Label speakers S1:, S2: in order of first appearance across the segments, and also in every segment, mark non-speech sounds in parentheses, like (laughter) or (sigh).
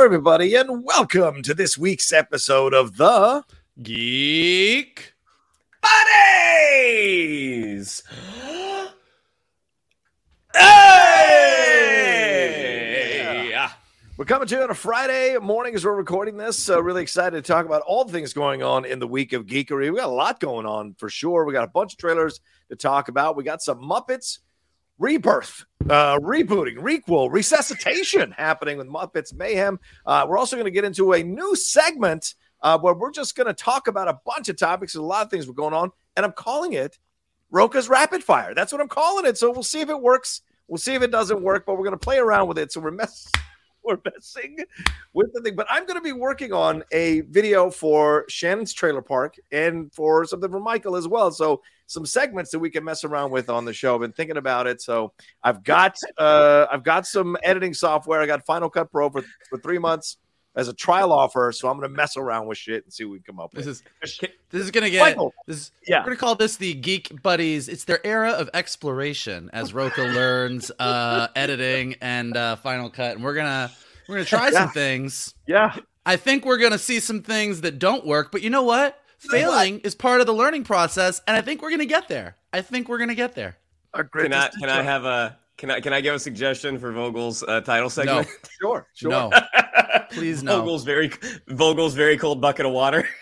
S1: Hello, everybody, and welcome to this week's episode of the
S2: Geek
S1: Buddies. hey! We're coming to you on a Friday morning as we're recording this. So, really excited to talk about all the things going on in the week of geekery. We got a lot going on for sure. We got a bunch of trailers to talk about. We got some Muppets rebirth, uh, rebooting, requel, resuscitation happening with Muppets Mayhem. Uh, we're also going to get into a new segment uh, where we're just going to talk about a bunch of topics and a lot of things were going on, and I'm calling it Rocha's Rapid Fire. That's what I'm calling it. So we'll see if it works. We'll see if it doesn't work, but we're going to play around with it. So we're mess. (laughs) We're messing with the thing, but I'm going to be working on a video for Shannon's Trailer Park and for something for Michael as well. So some segments that we can mess around with on the show. I've been thinking about it. So I've got uh I've got some editing software. I got Final Cut Pro for, for three months as a trial offer. So I'm gonna mess around with shit and see what we can come up with.
S2: This is this is gonna get
S1: Michael.
S2: this. Is,
S1: Yeah.
S2: we're gonna call this the Geek Buddies. It's their era of exploration as Rocha (laughs) learns uh, editing and uh, Final Cut, and we're gonna we're gonna try
S1: Yeah.
S2: some things.
S1: yeah.
S2: I think we're gonna see some things that don't work, but you know what? Failing is part of the learning process, and I think we're gonna get there. I think we're gonna get there.
S1: Our
S3: Can I can I have a can I can I give a suggestion for Vogel's uh, title segment? (laughs)
S1: sure, sure.
S2: No, (laughs) please no.
S3: Vogel's very Vogel's very cold bucket of water. (laughs)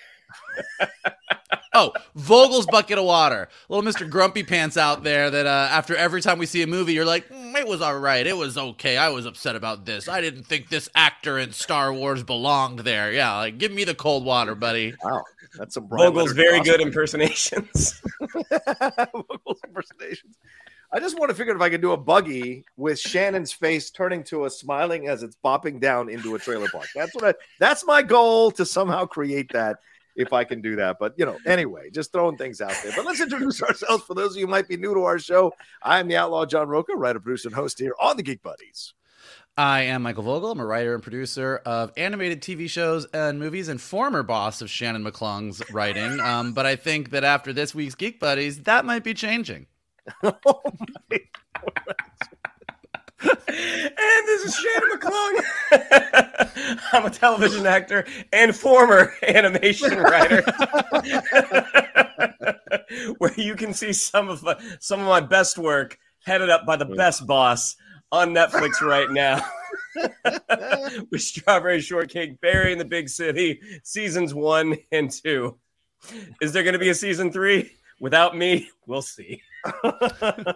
S2: Oh, Vogel's bucket of water. Little Mr. Grumpy Pants out there that uh, after every time we see a movie, you're like, "Mm, it was all right. It was okay. I was upset about this. I didn't think this actor in Star Wars belonged there. Yeah, like, give me the cold water, buddy.
S1: Wow, that's some Brian
S3: Vogel's very good impersonations.
S1: Vogel's impersonations. I just want to figure out if I could do a buggy with Shannon's face turning to us, smiling as it's bopping down into a trailer park. That's what I. That's my goal to somehow create that. If I can do that, but you know, anyway, just throwing things out there. But let's introduce ourselves for those of you might be new to our show. I'm the outlaw John Rocha, writer, producer, and host here on the Geek Buddies.
S2: I am Michael Vogel. I'm a writer and producer of animated TV shows and movies, and former boss of Shannon McClung's writing. Um, but I think that after this week's Geek Buddies, that might be changing. (laughs)
S1: oh (laughs)
S3: and this is Shannon McClung. (laughs) I'm a television actor and former animation writer. Where you can see some of my, some of my best work headed up by the best boss on Netflix right now. With Strawberry Shortcake, Berry in the Big City, seasons one and two. Is there going to be a season three? Without me, we'll see. (laughs)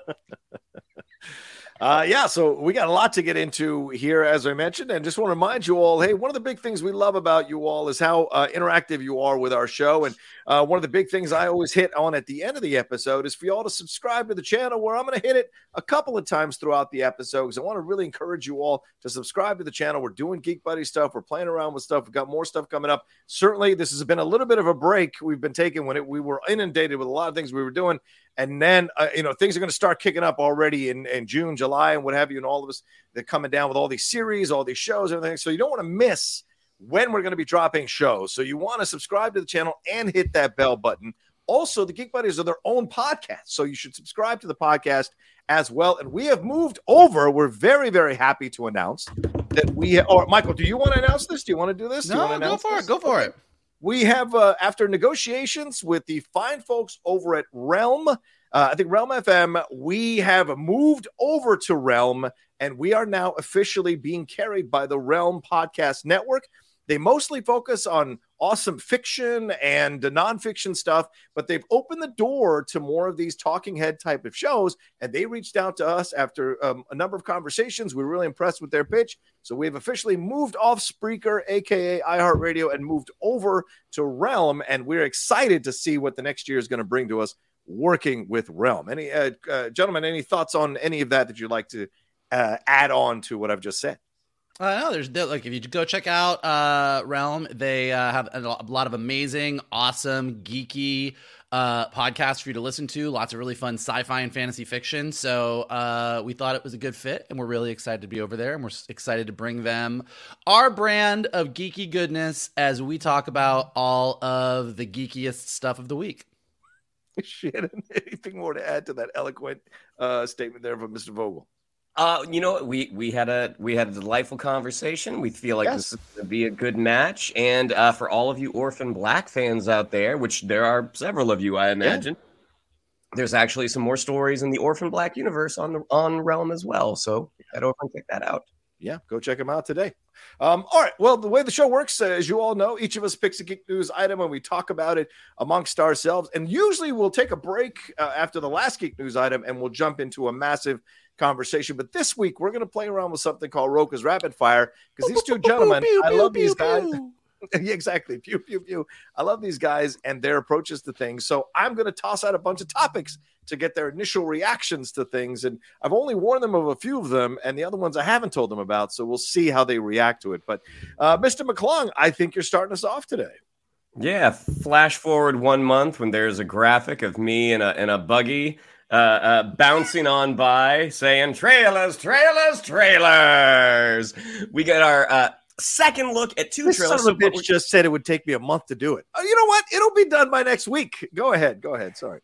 S1: Uh, yeah, so we got a lot to get into here, as I mentioned, and just want to remind you all hey, one of the big things we love about you all is how uh, interactive you are with our show. And uh, one of the big things I always hit on at the end of the episode is for you all to subscribe to the channel, where I'm going to hit it a couple of times throughout the episode because I want to really encourage you all to subscribe to the channel. We're doing Geek Buddy stuff, we're playing around with stuff, we've got more stuff coming up. Certainly, this has been a little bit of a break we've been taking when it, we were inundated with a lot of things we were doing. And then, uh, you know, things are going to start kicking up already in, in June, July, and what have you. And all of us, they're coming down with all these series, all these shows, everything. So you don't want to miss when we're going to be dropping shows. So you want to subscribe to the channel and hit that bell button. Also, the Geek Buddies are their own podcast, so you should subscribe to the podcast as well. And we have moved over. We're very, very happy to announce that we. Or Michael, do you want to announce this? Do you want to do this? Do you
S2: No,
S1: want to
S2: go for
S1: this?
S2: it. Go for it.
S1: We have, uh, after negotiations with the fine folks over at Realm, uh, I think Realm FM, we have moved over to Realm and we are now officially being carried by the Realm Podcast Network. They mostly focus on awesome fiction and nonfiction stuff, but they've opened the door to more of these talking head type of shows. And they reached out to us after um, a number of conversations. We were really impressed with their pitch. So we've officially moved off Spreaker, aka iHeartRadio, and moved over to Realm. And we're excited to see what the next year is going to bring to us working with Realm. Any uh, uh, gentlemen, any thoughts on any of that that you'd like to uh, add on to what I've just said?
S2: Uh, no, there's like if you go check out uh, Realm, they uh, have a lot of amazing, awesome, geeky uh, podcasts for you to listen to. Lots of really fun sci-fi and fantasy fiction. So uh, we thought it was a good fit, and we're really excited to be over there, and we're excited to bring them our brand of geeky goodness as we talk about all of the geekiest stuff of the week. (laughs)
S1: Shannon, anything more to add to that eloquent uh, statement there from Mr. Vogel?
S3: Uh, you know, we we had a we had a delightful conversation. We feel like
S1: Yes.
S3: this is going to be a good match, and uh, for all of you Orphan Black fans out there, which there are several of you, I imagine, there's actually some more stories in the Orphan Black universe on the on Realm as well. So head over and check that out.
S1: Yeah, go check them out today. Um, all right. Well, the way the show works, uh, as you all know, each of us picks a geek news item and we talk about it amongst ourselves. And usually we'll take a break uh, after the last geek news item and we'll jump into a massive conversation. But this week we're going to play around with something called Rocha's Rapid Fire because these two gentlemen, I love these guys. (laughs) yeah, exactly. Pew, pew, pew. I love these guys and their approaches to things. So I'm going to toss out a bunch of topics to get their initial reactions to things. And I've only warned them of a few of them, and the other ones I haven't told them about. So we'll see how they react to it. But uh, Mr. McClung, I think you're starting us off today.
S3: Yeah, flash forward one month when there's a graphic of me in a in a buggy uh, uh, bouncing on by, saying trailers, trailers, trailers. We get our uh, second look at two
S1: This son
S3: trailers.
S1: of a bitch just said it would take me a month to do it. Oh, you know what? It'll be done by next week. Go ahead. Go ahead. Sorry.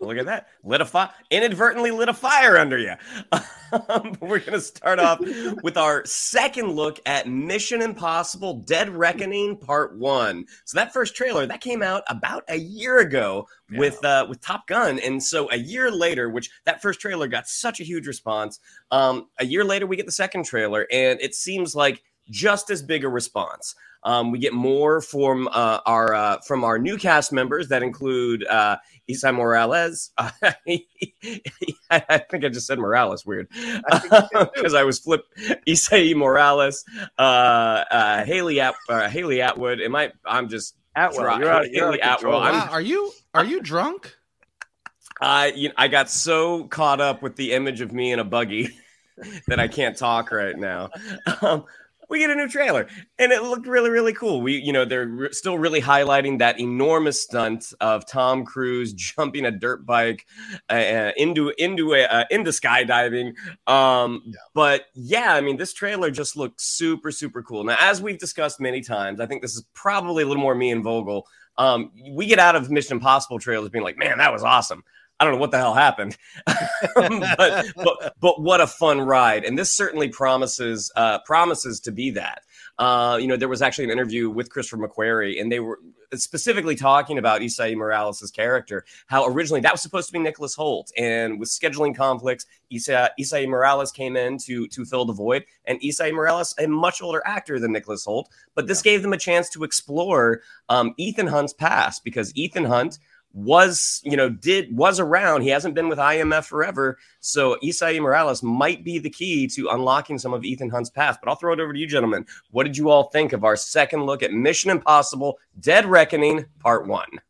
S3: Look at that. Lit a fire, inadvertently lit a fire under you. Um, (laughs) we're going to start off with our second look at Mission Impossible Dead Reckoning Part 1. So that first trailer, that came out about a year ago with uh, with Top Gun. And so a year later, which that first trailer got such a huge response, um, a year later we get the second trailer and it seems like just as big a response. Um, we get more from uh, our uh, from our new cast members that include uh, Esai Morales. (laughs) I think I just said Morales. Weird, because (laughs) I was flipped. Esai Morales, uh, uh, Haley At uh, Haley Atwood. Am I? I'm just
S1: Atwell,
S3: Try-
S1: you're out, you're of
S3: Haley
S1: control.
S3: Atwell, I'm-
S2: Wow, are you are you drunk?
S3: I you know, I got so caught up with the image of me in a buggy (laughs) that I can't talk right now. Um, we get a new trailer, and it looked really, really cool. We, you know, they're re- still really highlighting that enormous stunt of Tom Cruise (laughs) jumping a dirt bike uh, into into a, uh, into skydiving. Um, But yeah, I mean, this trailer just looked super, super cool. Now, as we've discussed many times, I think this is probably a little more me and Vogel. Um, we get out of Mission Impossible trailers being like, man, that was awesome. I don't know what the hell happened, (laughs) but, but but what a fun ride! And this certainly promises uh, promises to be that. Uh, you know, there was actually an interview with Christopher McQuarrie, and they were specifically talking about Esai Morales' character. How originally that was supposed to be Nicholas Hoult, and with scheduling conflicts, Esai, Esai Morales came in to to fill the void. And Esai Morales, a much older actor than Nicholas Hoult, but this gave them a chance to explore um, Ethan Hunt's past because Ethan Hunt was you know did was around he hasn't been with imf forever so esai morales might be the key to unlocking some of ethan hunt's past but i'll throw it over to you gentlemen what did you all think of our second look at mission impossible dead reckoning part one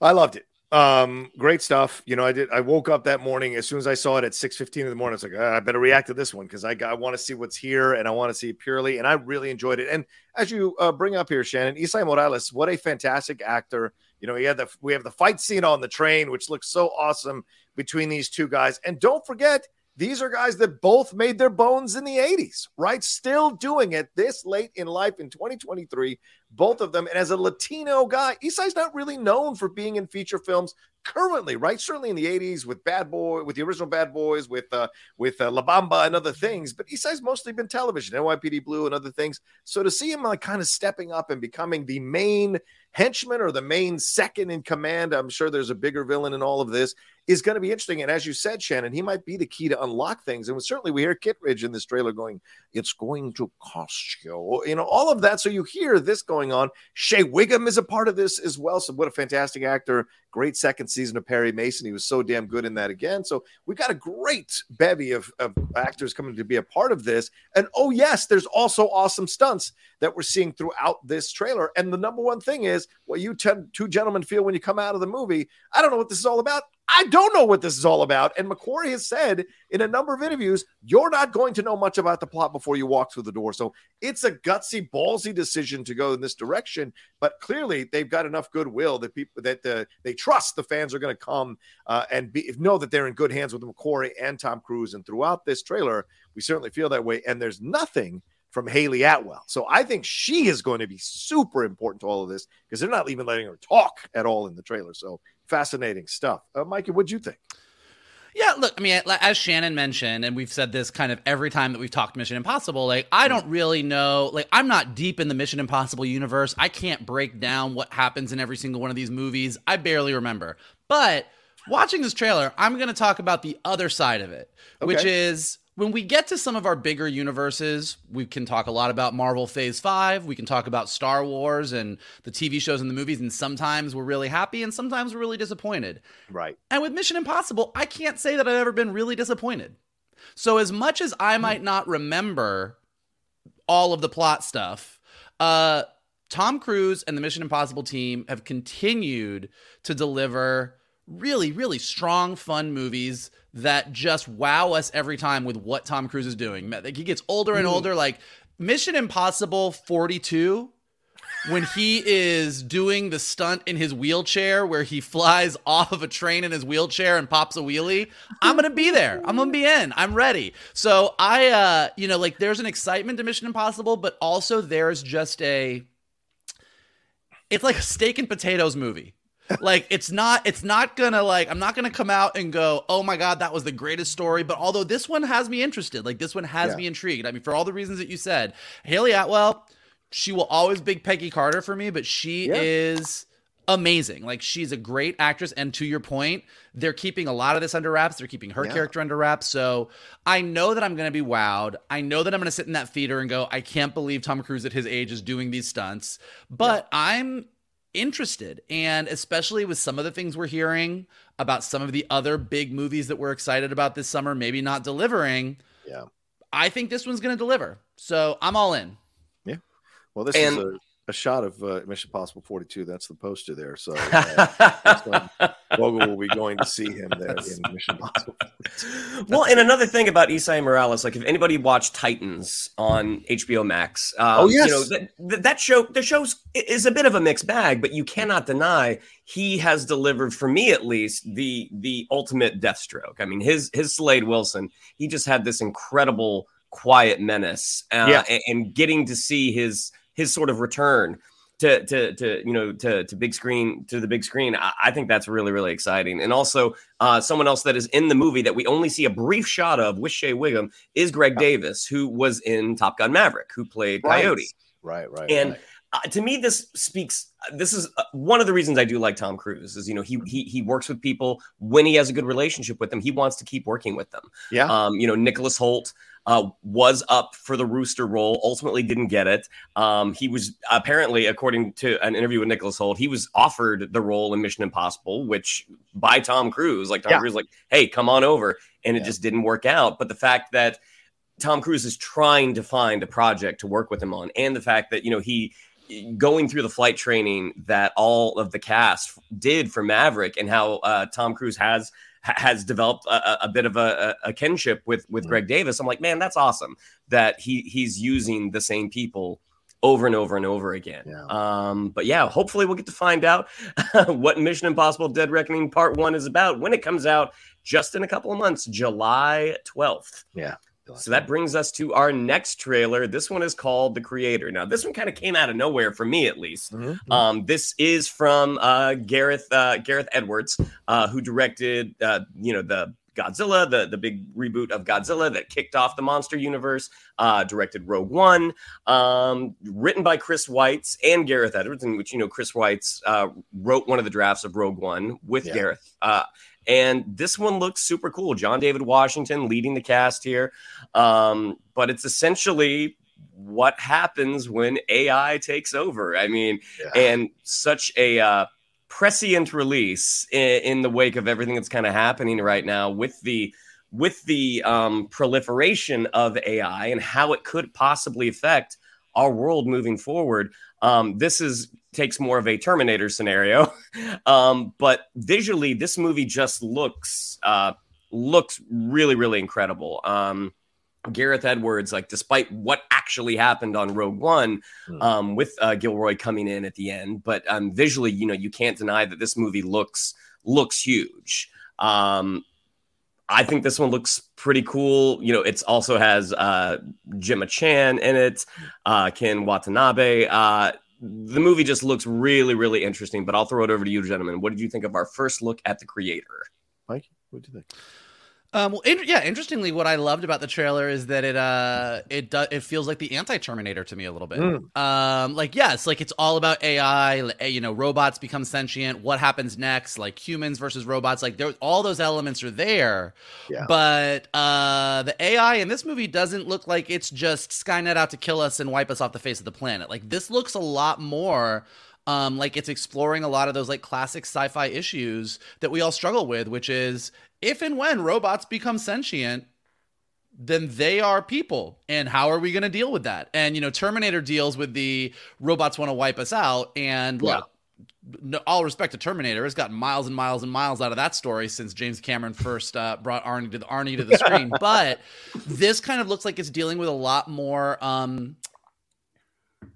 S1: I loved it. Um, great stuff. You know, I did. I woke up that morning as soon as I saw it at six fifteen in the morning. I was like, "Ah, I better react to this one because I, I want to see what's here and I want to see it purely. And I really enjoyed it. And as you uh, bring up here, Shannon, Esai Morales, what a fantastic actor. You know, he had the we have the fight scene on the train, which looks so awesome between these two guys. And don't forget, these are guys that both made their bones in the 80s, right? Still doing it this late in life in 2023, both of them. And as a Latino guy, Esai's not really known for being in feature films currently, right? Certainly in the 80s with Bad Boy, with the original Bad Boys, with uh, with uh, La Bamba and other things. But Esai's mostly been television, NYPD Blue and other things. So to see him like kind of stepping up and becoming the main henchman or the main second in command, I'm sure there's a bigger villain in all of this is going to be interesting. And as you said, Shannon, he might be the key to unlock things. And certainly we hear Kittredge in this trailer going, it's going to cost you, you know, all of that. So you hear this going on. Shea Whigham is a part of this as well. So what a fantastic actor. Great second season of Perry Mason. He was so damn good in that again. So we've got a great bevy of, of actors coming to be a part of this. And oh, yes, there's also awesome stunts that we're seeing throughout this trailer. And the number one thing is what you two gentlemen feel when you come out of the movie. I don't know what this is all about. I don't know what this is all about. And McQuarrie has said in a number of interviews, you're not going to know much about the plot before you walk through the door. So it's a gutsy, ballsy decision to go in this direction. But clearly, they've got enough goodwill that people that uh, they trust the fans are going to come uh, and be, know that they're in good hands with McQuarrie and Tom Cruise. And throughout this trailer, we certainly feel that way. And there's nothing from Hayley Atwell. So I think she is going to be super important to all of this because they're not even letting her talk at all in the trailer. So fascinating stuff. Uh, Mikey, what'd you think?
S2: Yeah, look, I mean, as Shannon mentioned, and we've said this kind of every time that we've talked Mission Impossible, like, I don't really know, like, I'm not deep in the Mission Impossible universe. I can't break down what happens in every single one of these movies. I barely remember. But watching this trailer, I'm going to talk about the other side of it, okay. which is when we get to some of our bigger universes, we can talk a lot about Marvel Phase 5. We can talk about Star Wars and the TV shows and the movies. And sometimes we're really happy and sometimes we're really disappointed.
S1: Right.
S2: And with Mission Impossible, I can't say that I've ever been really disappointed. So, as much as I might not remember all of the plot stuff, uh, Tom Cruise and the Mission Impossible team have continued to deliver really, really strong, fun movies that just wow us every time with what Tom Cruise is doing. Like he gets older and older. Like Mission Impossible 42 when he is doing the stunt in his wheelchair where he flies (laughs) off of a train in his wheelchair and pops a wheelie i'm gonna be there. I'm gonna be in. I'm ready. So i uh you know like there's an excitement to mission impossible but also there's just a it's like a steak and potatoes movie like it's not it's not gonna like i'm not gonna come out and go oh my god that was the greatest story. But although this one has me interested like this one has yeah. me intrigued. I mean for all the reasons that you said hayley atwell she will always big peggy carter for me but she yeah. is amazing. Like she's a great actress and to your point they're keeping a lot of this under wraps. They're keeping her yeah. character under wraps. So i know that i'm gonna be wowed. I know that i'm gonna sit in that theater and go i can't believe tom cruise at his age is doing these stunts. But i'm interested. And especially with some of the things we're hearing about some of the other big movies that we're excited about this summer, maybe not delivering.
S1: Yeah.
S2: I think this one's going to deliver. So I'm all in.
S1: Yeah. Well, this and, is a a shot of uh, Mission Possible 42. That's the poster there. So uh, (laughs) Vogel will be going to see him there in Mission Possible.
S3: well, and another thing about Esai Morales, like if anybody watched Titans on HBO Max, um, oh yes, you know that, that show, the show is a bit of a mixed bag, but you cannot deny he has delivered for me at least the the ultimate Deathstroke. I mean, his his Slade Wilson, he just had this incredible quiet menace, uh, yeah. and, and getting to see his his sort of return to to to you know to to big screen to the big screen. I, I think that's really really exciting. And also, uh, someone else that is in the movie that we only see a brief shot of with Shea Whigham is Greg Davis, who was in Top Gun Maverick, who played right. Coyote.
S1: Right, right,
S3: and.
S1: Right.
S3: Uh, to me, this speaks. This is uh, one of the reasons I do like Tom Cruise. Is you know he he he works with people when he has a good relationship with them. He wants to keep working with them.
S1: Yeah.
S3: Um. You know Nicholas Hoult uh, was up for the Rooster role, ultimately didn't get it. Um, he was apparently, according to an interview with Nicholas Hoult, he was offered the role in Mission Impossible, which by Tom Cruise, like Tom yeah. Cruise, like, hey, come on over, and it yeah. just didn't work out. But the fact that Tom Cruise is trying to find a project to work with him on, and the fact that you know he going through the flight training that all of the cast did for Maverick, and how uh, Tom Cruise has has developed a, a bit of a, a, kinship with with mm-hmm. Greg Davis. I'm like, man, that's awesome that he he's using the same people over and over and over again. Yeah. Um, but yeah, hopefully we'll get to find out (laughs) what Mission Impossible Dead Reckoning Part One is about when it comes out just in a couple of months, July 12th.
S1: Yeah.
S3: So that brings us to our next trailer. This one is called The Creator. Now, this one kind of came out of nowhere for me, at least.
S1: Mm-hmm.
S3: Um, this is from uh, Gareth uh, Gareth Edwards, uh, who directed, uh, you know, the Godzilla, the the big reboot of Godzilla that kicked off the monster universe. Uh, directed Rogue One, um, written by Chris Weitz and Gareth Edwards, in which you know Chris Weitz uh, wrote one of the drafts of Rogue One with
S1: Yeah.
S3: Gareth. Uh, and this one looks super cool. John David Washington leading the cast here. Um, but it's essentially what happens when AI takes over. I mean,
S1: Yeah.
S3: and such a uh, prescient release in, in the wake of everything that's kind of happening right now with the with the um, proliferation of AI and how it could possibly affect our world moving forward. Um, this is takes more of a Terminator scenario, (laughs) um, but visually, this movie just looks uh, looks really really incredible. Um, Gareth Edwards, like despite what actually happened on Rogue One,
S1: Hmm.
S3: um, with uh, Gilroy coming in at the end, but um, visually, you know, you can't deny that this movie looks looks huge. Um, I think this one looks pretty cool. You know, it also has uh, Gemma Chan in it, uh, Ken Watanabe. Uh, the movie just looks really, really interesting. But I'll throw it over to you, gentlemen. What did you think of our first look at the creator?
S1: Mike, what do you think?
S2: Um, well, in- yeah. Interestingly, what I loved about the trailer is that it uh it does it feels like the anti Terminator to me a little bit.
S1: Mm.
S2: Um, like yes, like it's all about AI. You know, robots become sentient. What happens next? Like humans versus robots. Like there, all those elements are there.
S1: Yeah.
S2: But uh, the AI in this movie doesn't look like it's just Skynet out to kill us and wipe us off the face of the planet. Like this looks a lot more um, like it's exploring a lot of those like classic sci-fi issues that we all struggle with, which is if and when robots become sentient, then they are people. And how are we going to deal with that? And you know terminator deals with the robots want to wipe us out. And look no, all respect to terminator. Has gotten miles and miles and miles out of that story since james cameron first uh, brought arnie to the arnie to the (laughs) screen. But this kind of looks like it's dealing with a lot more um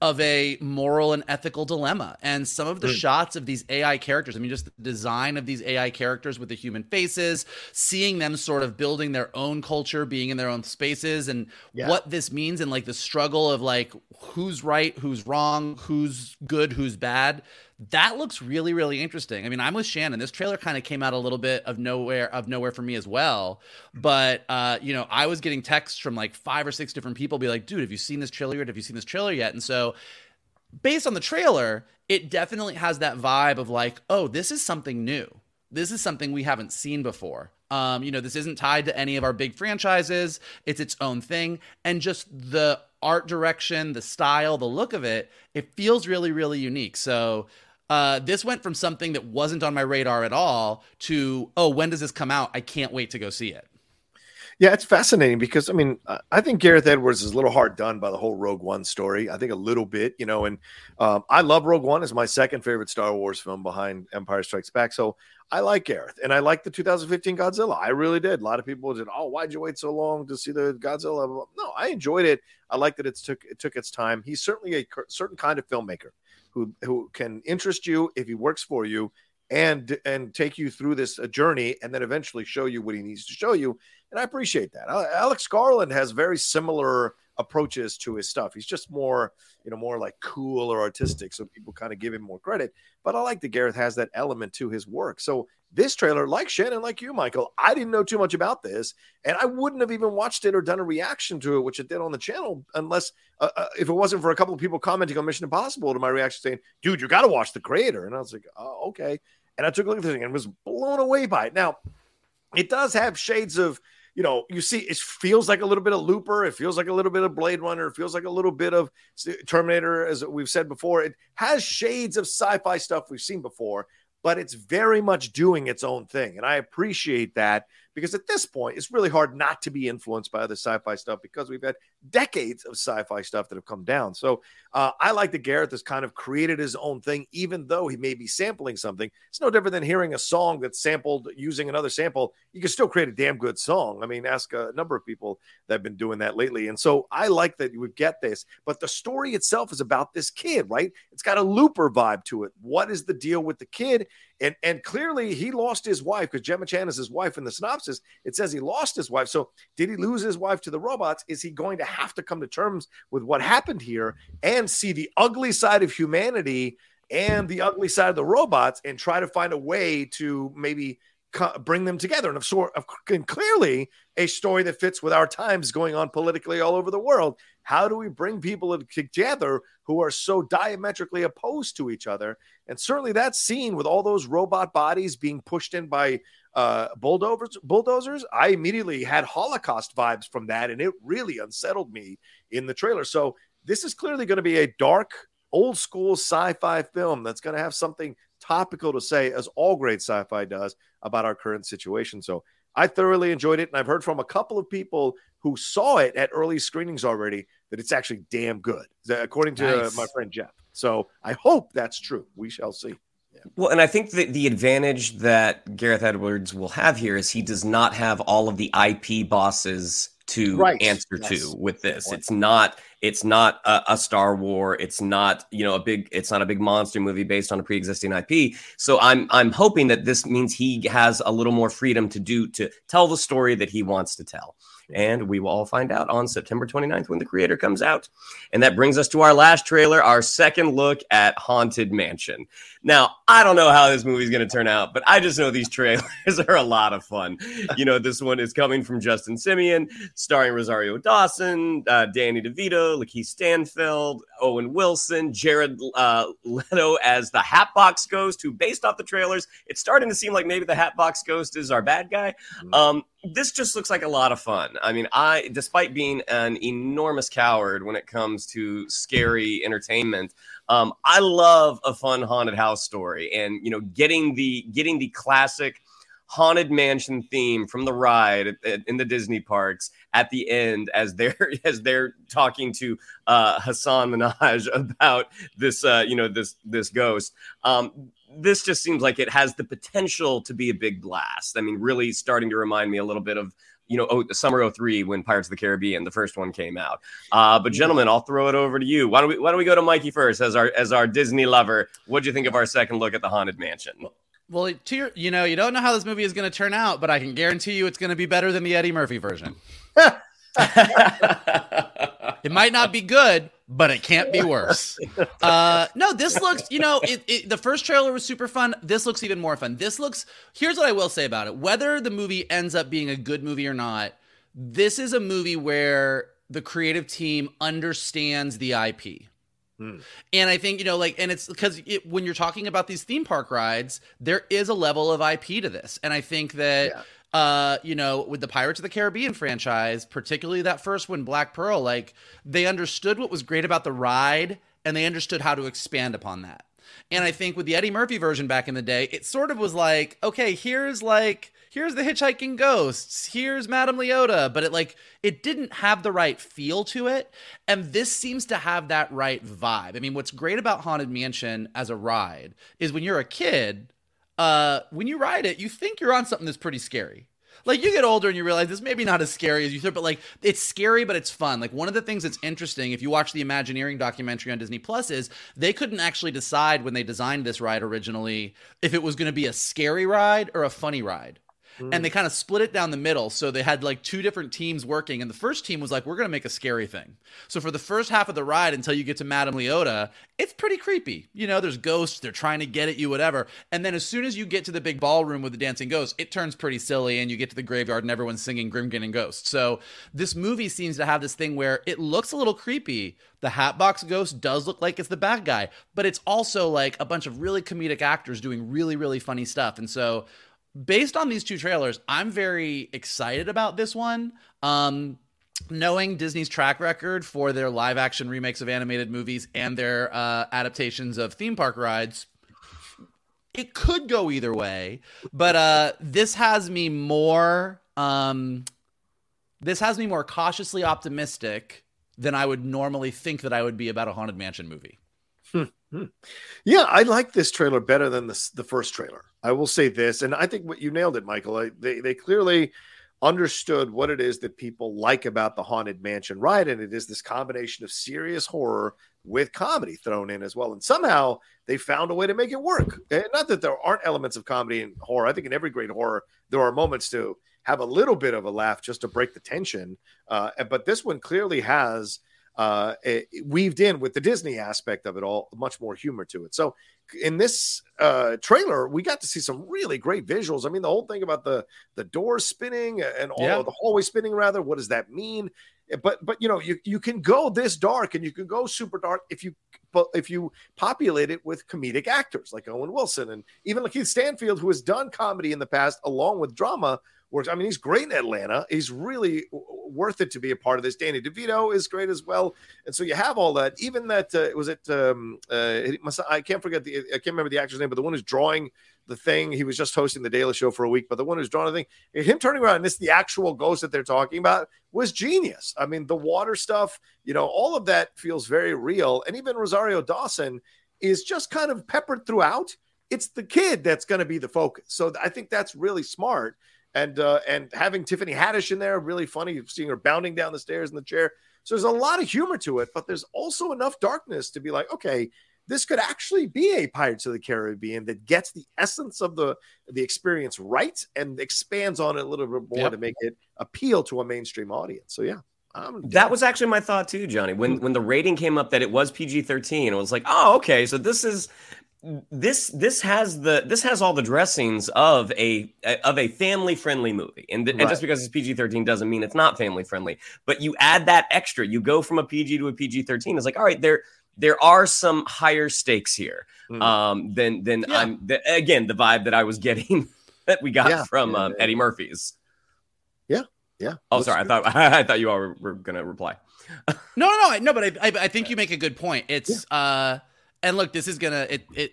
S2: of a moral and ethical dilemma. And some of the
S1: Mm.
S2: shots of these AI characters, I mean, just the design of these AI characters with the human faces, seeing them sort of building their own culture, being in their own spaces, and
S1: Yeah.
S2: what this means, and like the struggle of like who's right, who's wrong, who's good, who's bad. That looks really, really interesting. I mean, I'm with Shannon. This trailer kind of came out a little bit of nowhere, of nowhere for me as well. But uh, you know, I was getting texts from like five or six different people, be like, "Dude, have you seen this trailer yet? Have you seen this trailer yet?" And so, based on the trailer, it definitely has that vibe of like, "Oh, this is something new. This is something we haven't seen before." Um, you know, this isn't tied to any of our big franchises. It's its own thing, and just the art direction, the style, the look of it, it feels really, really unique. So. Uh, this went from something that wasn't on my radar at all to, oh, when does this come out? I can't wait to go see it.
S1: Yeah, it's fascinating because I mean, I- think Gareth Edwards is a little hard done by the whole Rogue One story. I think a little bit, you know, and um, I love Rogue One. is my second favorite Star Wars film behind Empire Strikes Back. So I like Gareth, and I like the 2015 Godzilla. I really did. A lot of people said, "Oh, why'd you wait so long to see the Godzilla?" No, I enjoyed it. I like that it's took it took its time. He's certainly a certain kind of filmmaker who who can interest you if he works for you and and take you through this uh, journey and then eventually show you what he needs to show you and i appreciate that. Alex garland has very similar approaches to his stuff. He's just more you know more like cool or artistic so people kind of give him more credit. But i like that gareth has that element to his work. So this trailer like shannon like you michael i didn't know too much about this and i wouldn't have even watched it or done a reaction to it which it did on the channel unless uh, uh, if it wasn't for a couple of people commenting on mission impossible to my reaction saying dude you got to watch the creator. And i was like oh okay. And I took a look at this thing and was blown away by it. Now, it does have shades of, you know, you see, it feels like a little bit of Looper. It feels like a little bit of Blade Runner. It feels like a little bit of Terminator, as we've said before. It has shades of sci fi stuff we've seen before, but it's very much doing its own thing. And I appreciate that because at this point, it's really hard not to be influenced by other sci fi stuff because we've had decades of sci fi stuff that have come down. So uh, I like that Gareth has kind of created his own thing, even though he may be sampling something. It's no different than hearing a song that's sampled using another sample. You can still create a damn good song. I mean, ask a number of people that have been doing that lately. And so I like that you would get this, but the story itself is about this kid, right? It's got a looper vibe to it. What is the deal with the kid? And and clearly he lost his wife because Gemma Chan is his wife in the synopsis. It says he lost his wife. So did he lose his wife to the robots? Is he going to have to come to terms with what happened here and see the ugly side of humanity and the ugly side of the robots and try to find a way to maybe co- bring them together. And of sort of and clearly a story that fits with our times going on politically all over the world. How do we bring people together who are so diametrically opposed to each other? And certainly that scene with all those robot bodies being pushed in by uh, bulldozers bulldozers i immediately had holocaust vibes from that and it really unsettled me in the trailer so this is clearly going to be a dark old school sci-fi film that's going to have something topical to say as all great sci-fi does about our current situation so i thoroughly enjoyed it and i've heard from a couple of people who saw it at early screenings already that it's actually damn good according to nice. uh, my friend jeff so i hope that's true we shall see.
S3: Well, and I think that the advantage that Gareth Edwards will have here is he does not have all of the IP bosses to right. answer yes. to with this. It's not it's not a, a, Star War. It's not you know a big it's not a big monster movie based on a pre-existing IP. So I'm I'm hoping that this means he has a little more freedom to do to tell the story that he wants to tell. Mm-hmm. And we will all find out on September 29th when the creator comes out. And that brings us to our last trailer, our second look at Haunted Mansion. Now, I don't know how this movie is going to turn out, but I just know these trailers (laughs) are a lot of fun. You know, this one is coming from Justin Simien, starring Rosario Dawson, uh, Danny DeVito, Lakeith Stanfield, Owen Wilson, Jared uh, Leto as the Hatbox Ghost, who, based off the trailers, it's starting to seem like maybe the Hatbox Ghost is our bad guy. Mm-hmm. Um, this just looks like a lot of fun. I mean, I, despite being an enormous coward when it comes to scary entertainment, um, I love a fun haunted house story, and you know, getting the getting the classic haunted mansion theme from the ride in the Disney parks at the end as they're (laughs) as they're talking to uh, Hasan Minhaj (laughs) about this uh, you know this this ghost. Um, this just seems like it has the potential to be a big blast. I mean, really starting to remind me a little bit of you know, oh, the summer 03 when Pirates of the Caribbean, the first one came out. Uh, but gentlemen, I'll throw it over to you. Why don't we why don't we go to Mikey first as our as our Disney lover? What'd you think of our second look at the Haunted Mansion?
S2: Well, to your, you know, you don't know how this movie is going to turn out, but I can guarantee you it's going to be better than the Eddie Murphy version. (laughs) (laughs) it might not be good, but it can't be worse. (laughs) Uh, no, this looks, you know, it, it, the first trailer was super fun. This looks even more fun. This looks, here's what I will say about it whether the movie ends up being a good movie or not, this is a movie where the creative team understands the IP. Hmm. And I think, you know, like, and it's because it, when you're talking about these theme park rides, there is a level of IP to this. And I think that. Yeah uh, you know, with the Pirates of the Caribbean franchise, particularly that first one, Black Pearl, like they understood what was great about the ride and they understood how to expand upon that. And I think with the Eddie Murphy version back in the day, it sort of was like, okay, here's like here's the hitchhiking ghosts, here's Madame Leota, but it like it didn't have the right feel to it, and this seems to have that right vibe. I mean, what's great about Haunted Mansion as a ride is when you're a kid, uh, when you ride it, you think you're on something that's pretty scary. Like you get older and you realize this maybe not as scary as you thought, but like it's scary, but it's fun. Like one of the things that's interesting, if you watch the Imagineering documentary on Disney Plus, is they couldn't actually decide when they designed this ride originally if it was going to be a scary ride or a funny ride. Mm. And they kind of split it down the middle. So they had like two different teams working. And the first team was like, we're going to make a scary thing. So for the first half of the ride until you get to Madame Leota, it's pretty creepy. You know, there's ghosts, they're trying to get at you, whatever. And then as soon as you get to the big ballroom with the dancing ghosts, it turns pretty silly and you get to the graveyard and everyone's singing Grim and Ghost. So this movie seems to have this thing where it looks a little creepy. The Hatbox Ghost does look like it's the bad guy, but it's also like a bunch of really comedic actors doing really, really funny stuff. And so based on these two trailers, I'm very excited about this one. Um, knowing Disney's track record for their live action remakes of animated movies and their uh, adaptations of theme park rides, it could go either way. But uh, this has me more. Um, this has me more cautiously optimistic than I would normally think that I would be about a haunted mansion movie.
S1: Hmm. Hmm. Yeah, I like this trailer better than the the first trailer. I will say this, and I think what you nailed it, Michael. I, they they clearly understood what it is that people like about the Haunted Mansion ride. And it is this combination of serious horror with comedy thrown in as well. And somehow they found a way to make it work. And not that there aren't elements of comedy and horror. I think in every great horror, there are moments to have a little bit of a laugh just to break the tension. Uh, but this one clearly has uh, weaved in with the Disney aspect of it all, much more humor to it. So in this uh, trailer, we got to see some really great visuals. I mean, the whole thing about the the doors spinning and all yeah. the hallway spinning, rather, what does that mean? But but you know, you you can go this dark and you can go super dark if you but if you populate it with comedic actors like Owen Wilson and even Lakeith Stanfield, who has done comedy in the past along with drama works. I mean, he's great in Atlanta. He's really worth it to be a part of this. Danny DeVito is great as well, and so you have all that. Even that uh, was it. Um, uh, I can't forget the. I can't remember the actor's name, but the one who's drawing the thing. He was just hosting the Daily Show for a week, but the one who's drawing the thing, him turning around and this the actual ghost that they're talking about was genius. I mean, the water stuff, you know, all of that feels very real, and even Rosario Dawson is just kind of peppered throughout. It's the kid that's going to be the focus. So I think that's really smart and uh, and having Tiffany Haddish in there, really funny seeing her bounding down the stairs in the chair. So there's a lot of humor to it, but there's also enough darkness to be like, okay, this could actually be a Pirates of the Caribbean that gets the essence of the the experience right and expands on it a little bit more yep. to make it appeal to a mainstream audience. So yeah.
S3: That was actually my thought too, Johnny. When when the rating came up that it was PG thirteen, it was like, oh, okay, so this is this this has the this has all the dressings of a of a family friendly movie. And, th- right. and just because it's PG-13 doesn't mean it's not family friendly but you add that extra. You go from a PG to a PG-13 it's like all right there there are some higher stakes here mm. um than than yeah. I'm the, again the vibe that I was getting (laughs) that we got yeah. from yeah, um, Eddie Murphy's.
S1: Yeah. Yeah.
S3: Oh sorry. Good. I thought (laughs) I thought you all were, were gonna reply.
S2: No no no. No but I, I, I think you make a good point. It's uh and look, this is gonna it it.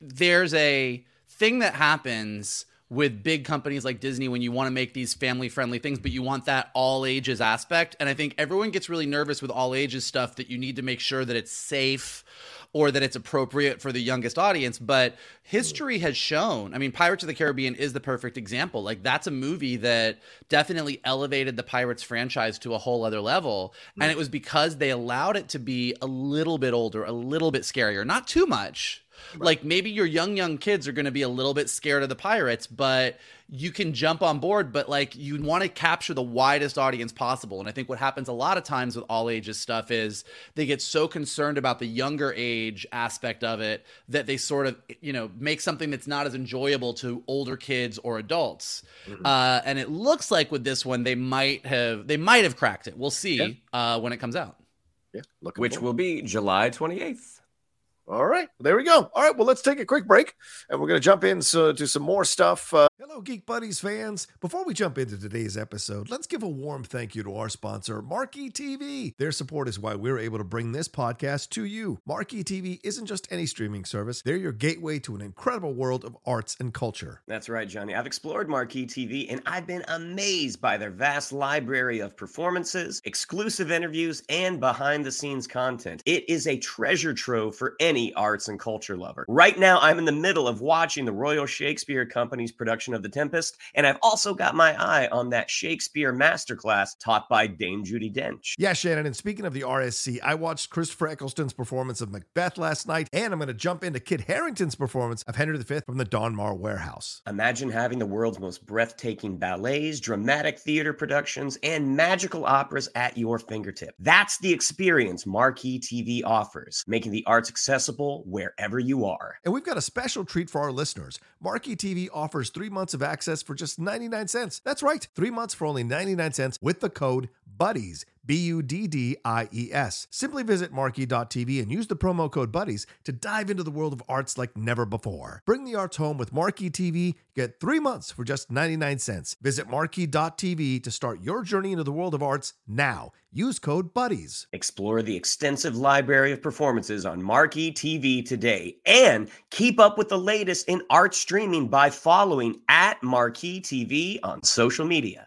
S2: There's a thing that happens with big companies like Disney when you want to make these family friendly things, but you want that all ages aspect. And I think everyone gets really nervous with all ages stuff that you need to make sure that it's safe or that it's appropriate for the youngest audience. But history has shown, I mean, Pirates of the Caribbean is the perfect example. Like, that's a movie that definitely elevated the Pirates franchise to a whole other level. And it was because they allowed it to be a little bit older, a little bit scarier, not too much Right. Like maybe your young young kids are going to be a little bit scared of the pirates, but you can jump on board, but like you want to capture the widest audience possible. And I think what happens a lot of times with all ages stuff is they get so concerned about the younger age aspect of it that they sort of, you know, make something that's not as enjoyable to older kids or adults. Mm-hmm. Uh, and it looks like with this one, they might have they might have cracked it. We'll see yeah. uh, when it comes out.
S3: Yeah, which forward. will be July 28th.
S1: All right, there we go. All right, well, let's take a quick break and we're going to jump into some more stuff. Uh, Hello, Geek Buddies fans. Before we jump into today's episode, let's give a warm thank you to our sponsor, Marquee TV. Their support is why we're able to bring this podcast to you. Marquee TV isn't just any streaming service, they're your gateway to an incredible world of arts and culture.
S3: That's right, Johnny. I've explored Marquee TV and I've been amazed by their vast library of performances, exclusive interviews, and behind the scenes content. It is a treasure trove for any arts and culture lover. Right now, I'm in the middle of watching the Royal Shakespeare Company's production of The Tempest, and I've also got my eye on that Shakespeare masterclass taught by Dame Judi Dench.
S1: Yeah, Shannon, and speaking of the RSC, I watched Christopher Eccleston's performance of Macbeth last night, and I'm going to jump into Kit Harington's performance of Henry V from the Donmar Warehouse.
S3: Imagine having the world's most breathtaking ballets, dramatic theater productions, and magical operas at your fingertips. That's the experience Marquee TV offers, making the arts accessible wherever you are.
S1: And we've got a special treat for our listeners. Marquee TV offers three months of access for just 99 cents. That's right, three months for only 99 cents with the code BUDDIES. B U D D I E S. Simply visit marquee.tv and use the promo code BUDDIES to dive into the world of arts like never before. Bring the arts home with Marquee TV. Get three months for just 99 cents. Visit marquee.tv to start your journey into the world of arts now. Use code BUDDIES.
S3: Explore the extensive library of performances on Marquee TV today and keep up with the latest in art streaming by following at Marquee TV on social media.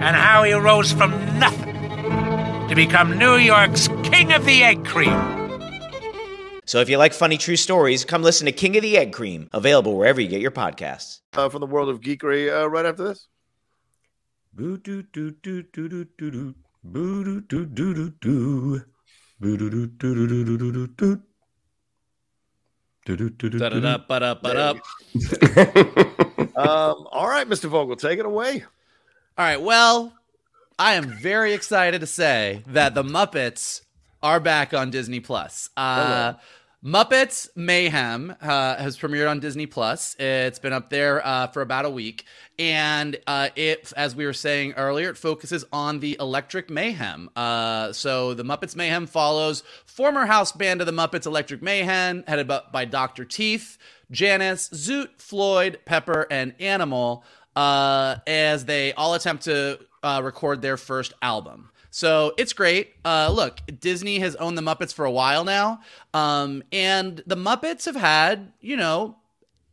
S4: and how he rose from nothing to become New York's King of the Egg Cream.
S5: So if you like funny true stories, come listen to King of the Egg Cream, available wherever you get your podcasts.
S1: Uh, from the world of geekery uh, right after this.
S3: Boo-doo-doo-doo-doo-doo-doo. Boo-doo-doo-doo-doo-doo. Boo-doo-doo-doo-doo-doo-doo. Doo-doo-doo-doo-doo-doo.
S2: Da-da-da-ba-da-ba-da. (laughs)
S1: Um, all right, Mr. Vogel, take it away.
S2: All right. Well, I am very excited to say that the Muppets are back on Disney Plus. Uh, Muppets Mayhem uh, has premiered on Disney Plus. It's been up there uh, for about a week, and uh, it, as we were saying earlier, it focuses on the Electric Mayhem. Uh, so the Muppets Mayhem follows former house band of the Muppets, Electric Mayhem, headed by Doctor Teeth, Janice, Zoot, Floyd, Pepper, and Animal, uh, as they all attempt to uh, record their first album. So it's great. Uh, look, Disney has owned the Muppets for a while now, um, and the Muppets have had, you know,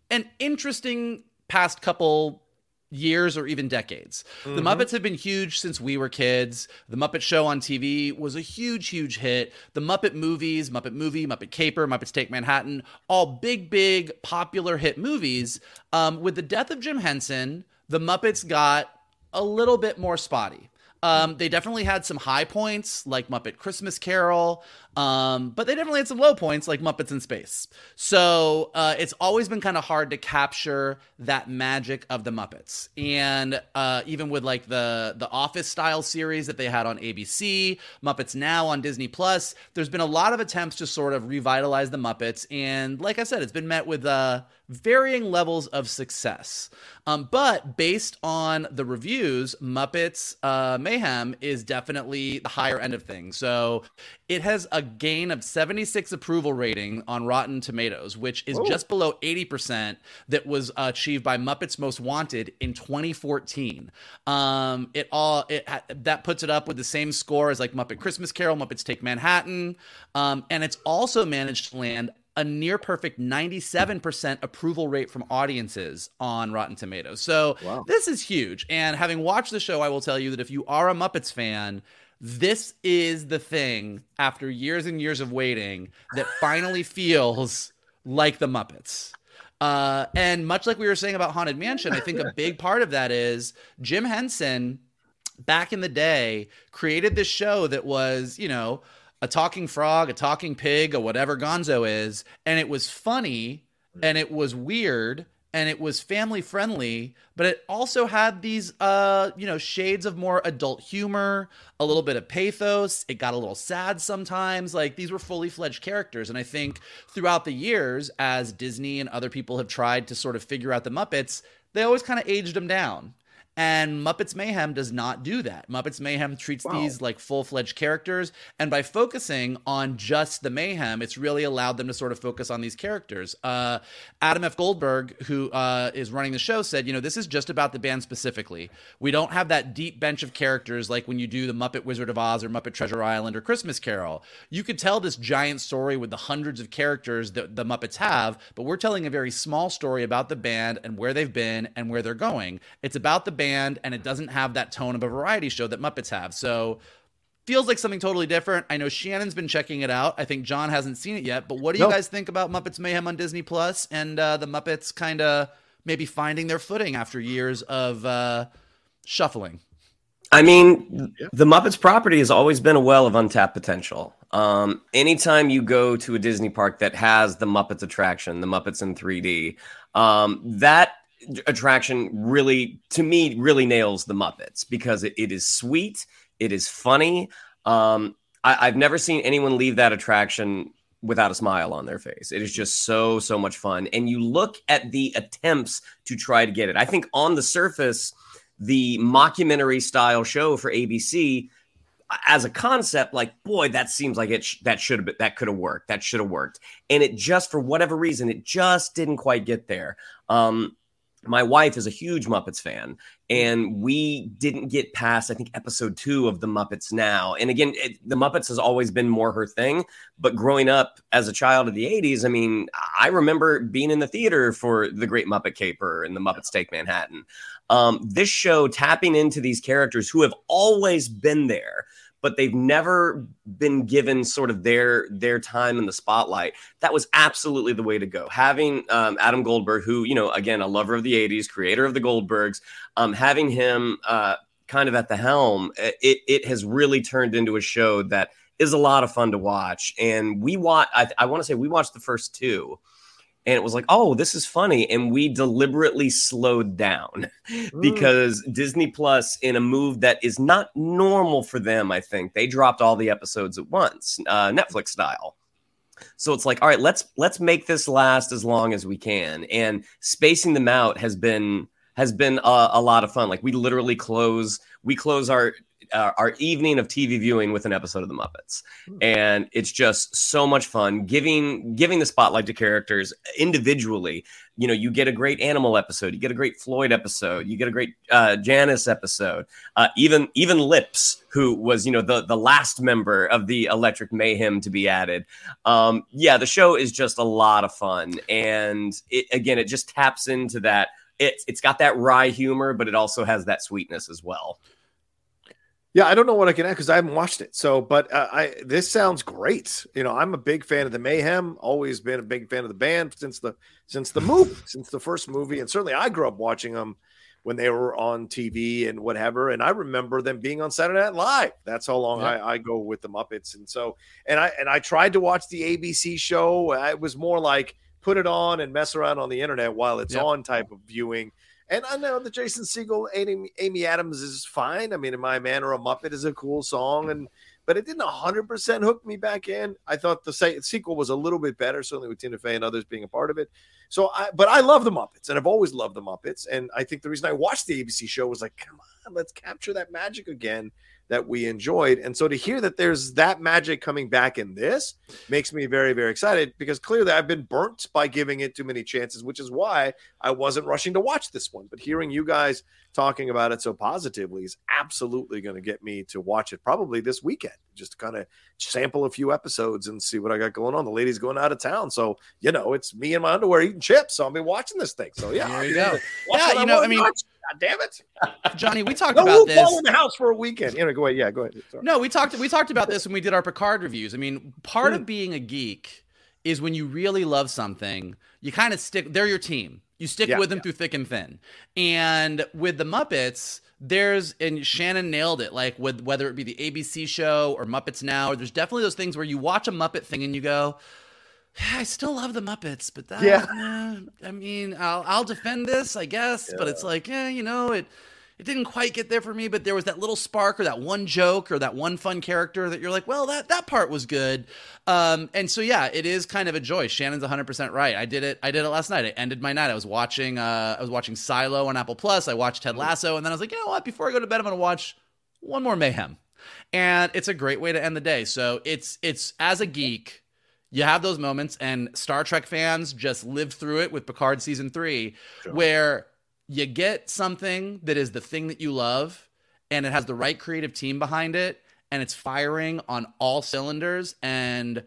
S2: an interesting past couple years or even decades. The Muppets have been huge since we were kids. The Muppet Show on TV was a huge, huge hit. The Muppet movies, Muppet Movie, Muppet Caper, Muppets Take Manhattan, all big, big, popular hit movies. Um, with the death of Jim Henson, the Muppets got a little bit more spotty. Um, they definitely had some high points like Muppet Christmas Carol, um, but they definitely had some low points like Muppets in Space. So uh, it's always been kind of hard to capture that magic of the Muppets. And uh, even with like the the Office style series that they had on ABC, Muppets Now on Disney Plus, there's been a lot of attempts to sort of revitalize the Muppets. And like I said, it's been met with uh, varying levels of success. Um, but based on the reviews, Muppets uh, Mayhem is definitely the higher end of things. So it has a gain of 76 approval rating on Rotten Tomatoes, which is just below 80% that was achieved by Muppets Most Wanted in 2014. Um, it all it that puts it up with the same score as like Muppet Christmas Carol, Muppets Take Manhattan, um, and it's also managed to land a near perfect 97% approval rate from audiences on Rotten Tomatoes. So this is huge. And having watched the show, I will tell you that if you are a Muppets fan, this is the thing after years and years of waiting that finally feels like the Muppets. Uh, and much like we were saying about Haunted Mansion, I think a big part of that is Jim Henson back in the day created this show that was, you know, a talking frog, a talking pig, or whatever Gonzo is, and it was funny and it was weird and it was family friendly, but it also had these uh, you know, shades of more adult humor, a little bit of pathos. It got a little sad sometimes. Like these were fully fledged characters, and I think throughout the years as Disney and other people have tried to sort of figure out the Muppets, they always kind of aged them down. And Muppets Mayhem does not do that. Muppets Mayhem treats these like full fledged characters. And by focusing on just the mayhem, it's really allowed them to sort of focus on these characters. Uh, Adam F. Goldberg, who uh, is running the show, said, you know, this is just about the band specifically. We don't have that deep bench of characters like when you do the Muppet Wizard of Oz or Muppet Treasure Island or Christmas Carol. You could tell this giant story with the hundreds of characters that the Muppets have, but we're telling a very small story about the band and where they've been and where they're going. It's about the band and it doesn't have that tone of a variety show that Muppets have. So feels like something totally different. I know Shannon's been checking it out. I think John hasn't seen it yet, but what do you
S1: No.
S2: guys think about Muppets Mayhem on Disney Plus and uh, the Muppets kind of maybe finding their footing after years of uh, shuffling?
S3: I mean, the Muppets property has always been a well of untapped potential. Um, anytime you go to a Disney park that has the Muppets attraction, the Muppets in 3D, um, that attraction really, to me, really nails the Muppets because it, it is sweet, it is funny. Um, I, I've never seen anyone leave that attraction without a smile on their face. It is just so, so much fun. And you look at the attempts to try to get it. I think on the surface, the mockumentary style show for ABC as a concept, like boy, that seems like it sh- that should have that could have worked. That should have worked, and it just for whatever reason, it just didn't quite get there. Um, my wife is a huge Muppets fan, and we didn't get past, I think, episode two of the Muppets now. And again, it, the Muppets has always been more her thing. But growing up as a child of the 80s, I mean, I remember being in the theater for The Great Muppet Caper and The Muppets Take Manhattan. Um, this show tapping into these characters who have always been there but they've never been given sort of their their time in the spotlight. That was absolutely the way to go. Having um, Adam Goldberg, who you know, again, a lover of the '80s, creator of the Goldbergs, um, having him uh, kind of at the helm, it it has really turned into a show that is a lot of fun to watch. And we watch. I, I want to say we watched the first two and it was like, oh, this is funny. And we deliberately slowed down (laughs) because Disney Plus, in a move that is not normal for them, I think they dropped all the episodes at once, uh, Netflix style. So it's like, all right, let's let's make this last as long as we can, and spacing them out has been has been a, a lot of fun. Like we literally close we close our uh, our evening of TV viewing with an episode of the Muppets, hmm. and it's just so much fun giving giving the spotlight to characters individually. You know, you get a great animal episode, you get a great Floyd episode, you get a great uh, Janice episode, uh, even even Lips, who was you know the the last member of the Electric Mayhem to be added. Um, yeah, the show is just a lot of fun, and it, again, it just taps into that. It's it's got that wry humor, but it also has that sweetness as well.
S1: Yeah, I don't know what I can add because I haven't watched it. So, but uh, I this sounds great. You know, I'm a big fan of the Mayhem. Always been a big fan of the band since the since the movie, (laughs) since the first movie, and certainly I grew up watching them when they were on TV and whatever. And I remember them being on Saturday Night Live. That's how long yeah. I, I, go with the Muppets. And so, and I and I tried to watch the ABC show. It was more like put it on and mess around on the internet while it's on type of viewing. And I know the Jason Segel, Amy, Amy Adams is fine. I mean, in My Man or a Muppet is a cool song, and but it didn't 100% hook me back in. I thought the sequel was a little bit better, certainly with Tina Fey and others being a part of it. So, I, but I love the Muppets, and I've always loved the Muppets. And I think the reason I watched the ABC show was like, come on, let's capture that magic again that we enjoyed. And so to hear that there's that magic coming back in this makes me very, very excited because clearly I've been burnt by giving it too many chances, which is why I wasn't rushing to watch this one. But hearing you guys talking about it so positively is absolutely going to get me to watch it probably this weekend, just to kind of sample a few episodes and see what I got going on. The lady's going out of town. So, you know, it's me in my underwear eating chips. So I'll be watching this thing. So, yeah.
S2: There you go. (laughs) Yeah, you know, I mean, watch.
S1: God damn it,
S2: Johnny. We talked
S1: no
S2: about this.
S1: in the house for a weekend. You know, go ahead. Yeah, go ahead.
S2: Sorry. No, we talked. We talked about this when we did our Picard reviews. I mean, part mm. of being a geek is when you really love something, you kind of stick. They're your team. You stick yeah, with them yeah. through thick and thin. And with the Muppets, there's and Shannon nailed it. Like with whether it be the ABC show or Muppets Now, there's definitely those things where you watch a Muppet thing and you go I still love the Muppets, but that, yeah. Eh, I mean, I'll I'll defend this, I guess, yeah. but it's like, yeah, you know, it it didn't quite get there for me, but there was that little spark or that one joke or that one fun character that you're like, well, that that part was good. Um, and so yeah, it is kind of a joy. Shannon's 100% right. I did it. I did it last night. I ended my night. I was watching. Uh, I was watching Silo on Apple Plus. I watched Ted Lasso, and then I was like, you know what? Before I go to bed, I'm gonna watch one more Mayhem, and it's a great way to end the day. So it's it's as a geek you have those moments, and Star Trek fans just lived through it with Picard season three, sure. where you get something that is the thing that you love, and it has the right creative team behind it, and it's firing on all cylinders. And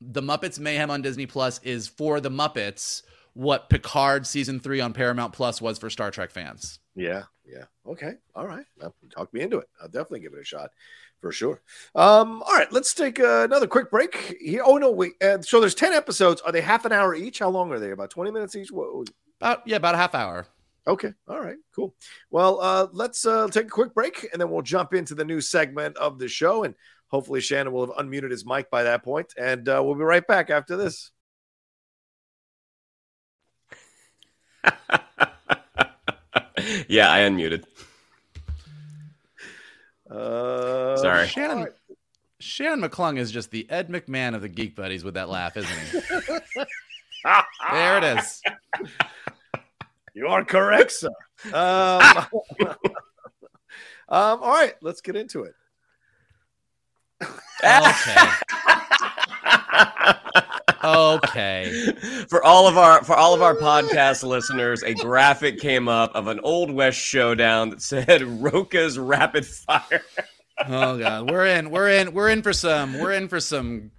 S2: the Muppets Mayhem on Disney Plus is for the Muppets what Picard season three on Paramount Plus was for Star Trek fans.
S1: Yeah, yeah. Okay. All right. Talk me into it. I'll definitely give it a shot for sure. Um, all right, let's take uh, another quick break here. Oh no, wait. Uh, so there's ten episodes. Are they half an hour each? How long are they? About twenty minutes each? What?
S2: About yeah, about a half hour.
S1: Okay. All right. Cool. Well, uh, let's uh, take a quick break and then we'll jump into the new segment of the show. And hopefully, Shannon will have unmuted his mic by that point, and uh, we'll be right back after this. (laughs) (laughs)
S3: yeah, I unmuted.
S1: Uh,
S3: Sorry,
S2: Shannon. Right. Shannon McClung is just the Ed McMahon of the Geek Buddies with that laugh, isn't he? (laughs) there it is.
S1: You are correct, sir. Um, (laughs) Um, all right, let's get into it.
S2: Okay. (laughs) okay. (laughs)
S3: For all of our for all of our podcast listeners, a graphic came up of an old west showdown that said (laughs) Rocha's rapid fire.
S2: Oh god, we're in, we're in, we're in for some, we're in for some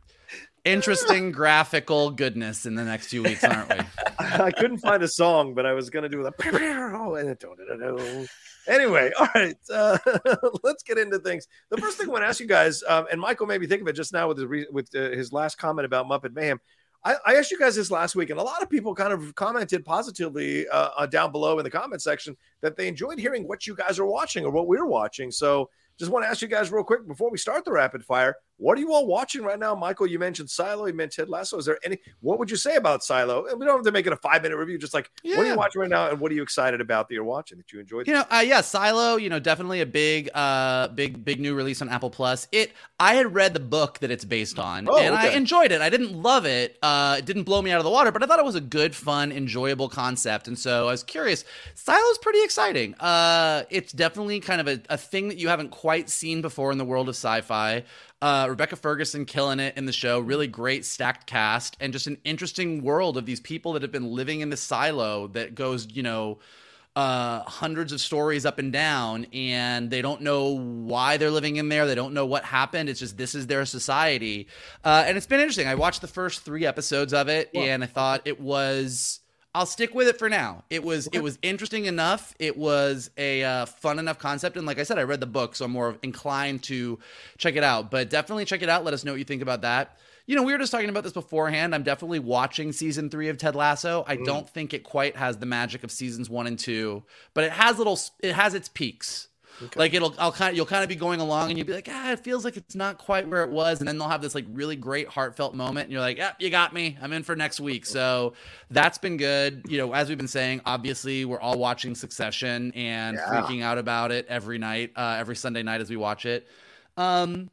S2: interesting graphical goodness in the next few weeks, aren't we? (laughs)
S1: I couldn't find a song, but I was going to do the. Anyway, all right, uh, let's get into things. The first thing I want to ask you guys, um, and Michael made me think of it just now with his, re- with uh, his last comment about Muppet Mayhem. I, I, asked you guys this last week, and a lot of people kind of commented positively uh, uh, down below in the comment section that they enjoyed hearing what you guys are watching or what we're watching. So, just want to ask you guys real quick before we start the rapid fire. What are you all watching right now, Michael? You mentioned Silo. You mentioned Ted Lasso. Is there any? What would you say about Silo? And we don't have to make it a five minute review. Just like what are you watching right now, and what are you excited about that you're watching that you enjoyed?
S2: You know, uh, yeah, Silo. You know, definitely a big, uh, big, big new release on Apple Plus. It. I had read the book that it's based on,
S1: Oh,
S2: and I enjoyed it. I didn't love it. Uh, it didn't blow me out of the water, but I thought it was a good, fun, enjoyable concept. And so I was curious. Silo's pretty exciting. Uh, it's definitely kind of a, a thing that you haven't quite seen before in the world of sci-fi. Uh, Rebecca Ferguson killing it in the show. Really great stacked cast and just an interesting world of these people that have been living in the silo that goes, you know, uh, hundreds of stories up and down, and they don't know why they're living in there. They don't know what happened. It's just this is their society, uh, and it's been interesting. I watched the first three episodes of it, and I thought it was. I'll stick with it for now. It was it was interesting enough. It was a uh, fun enough concept, and like I said, I read the book, so I'm more inclined to check it out. But definitely check it out. Let us know what you think about that. You know, we were just talking about this beforehand. I'm definitely watching season three of Ted Lasso. I don't think it quite has the magic of seasons one and two, but it has little. It has its peaks. Like it'll, I'll kind of, you'll kind of be going along, and you'll be like, ah, it feels like it's not quite where it was, and then they'll have this like really great heartfelt moment, and you're like, yeah, you got me. I'm in for next week. So that's been good. You know, as we've been saying, obviously we're all watching Succession and
S1: Yeah.
S2: freaking out about it every night, uh, every Sunday night as we watch it. Um,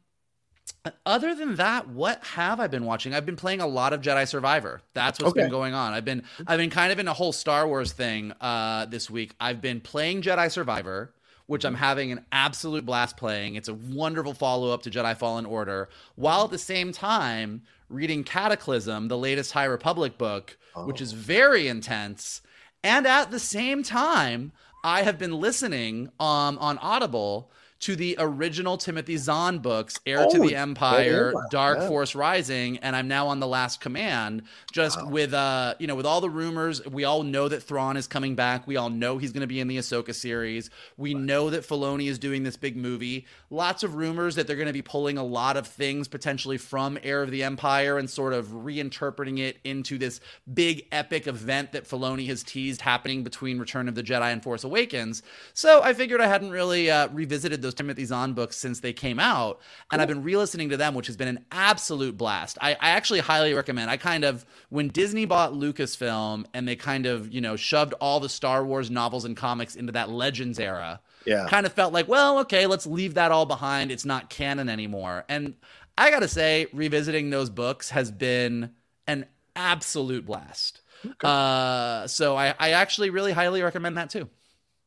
S2: other than that, what have I been watching? I've been playing a lot of Jedi Survivor. That's what's been going on. I've been I've been kind of in a whole Star Wars thing uh, this week. I've been playing Jedi Survivor, which I'm having an absolute blast playing. It's a wonderful follow up to Jedi Fallen Order, while at the same time reading Cataclysm, the latest High Republic book, which is very intense. And at the same time, I have been listening um, on Audible to the original Timothy Zahn books, Heir to
S1: Oh,
S2: the Empire,
S1: yeah,
S2: Dark
S1: yeah.
S2: Force Rising, and I'm now on The Last Command. Just with uh, you know, with all the rumors, we all know that Thrawn is coming back. We all know he's going to be in the Ahsoka series. We know that Filoni is doing this big movie. Lots of rumors that they're going to be pulling a lot of things potentially from Heir of the Empire and sort of reinterpreting it into this big epic event that Filoni has teased happening between Return of the Jedi and Force Awakens. So I figured I hadn't really uh, revisited those Timothy Zahn books since they came out, and I've been re-listening to them, which has been an absolute blast. I, I actually highly recommend. I kind of when Disney bought Lucasfilm and they kind of you know shoved all the Star Wars novels and comics into that Legends era
S1: Yeah.
S2: kind of felt like, well, okay, let's leave that all behind. It's not canon anymore. And I got to say, revisiting those books has been an absolute blast. Uh, so I, I actually really highly recommend that too.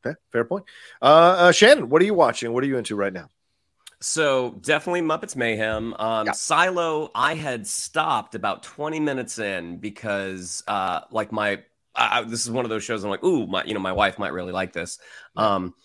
S1: Okay, fair point. Uh, uh, Shannon, what are you watching? What are you into right now?
S3: So definitely Muppets Mayhem. Um, Silo, I had stopped about 20 minutes in because, uh, like my, I, this is one of those shows. I'm like, ooh, my, you know, my wife might really like this. Um,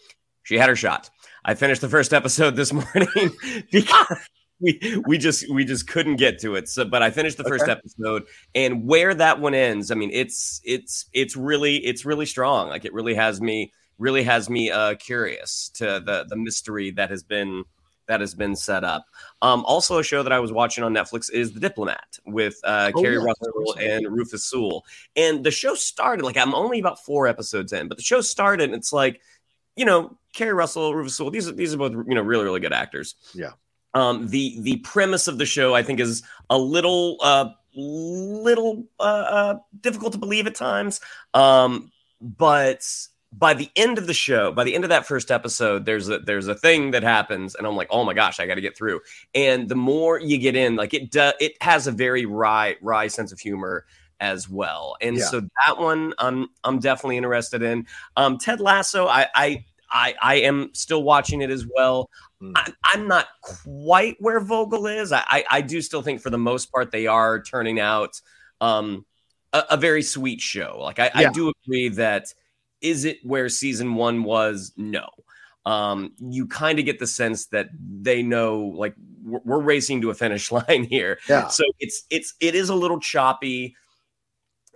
S3: she had her shot. I finished the first episode this (laughs) morning (laughs) because we we just we just couldn't get to it. So, but I finished the first episode, and where that one ends, I mean, it's it's it's really it's really strong. Like it really has me really has me uh curious to the the mystery that has been that has been set up. Um, also, a show that I was watching on Netflix is The Diplomat with uh,
S1: Oh,
S3: Keri
S1: yeah,
S3: Russell and Rufus Sewell. And the show started like I'm only about four episodes in, but the show started. And it's like, you know, Keri Russell, Rufus Sewell. These are these are both you know really really good actors.
S1: Yeah.
S3: Um, the the premise of the show I think is a little uh little uh, uh difficult to believe at times. Um, but by the end of the show, by the end of that first episode, there's a there's a thing that happens, and I'm like, oh my gosh, I got to get through. And the more you get in, like it does, it has a very wry wry sense of humor as well. And
S1: Yeah.
S3: so that one, I'm I'm definitely interested in. Um, Ted Lasso, I I I I am still watching it as well.
S1: Hmm.
S3: I, I'm not quite where Vogel is. I, I I do still think for the most part they are turning out um a, a very sweet show. Like I, I do agree that is it where season one was? No. Um, you kind of get the sense that they know like we're, we're racing to a finish (laughs) line here.
S1: Yeah.
S3: So it's it's it is a little choppy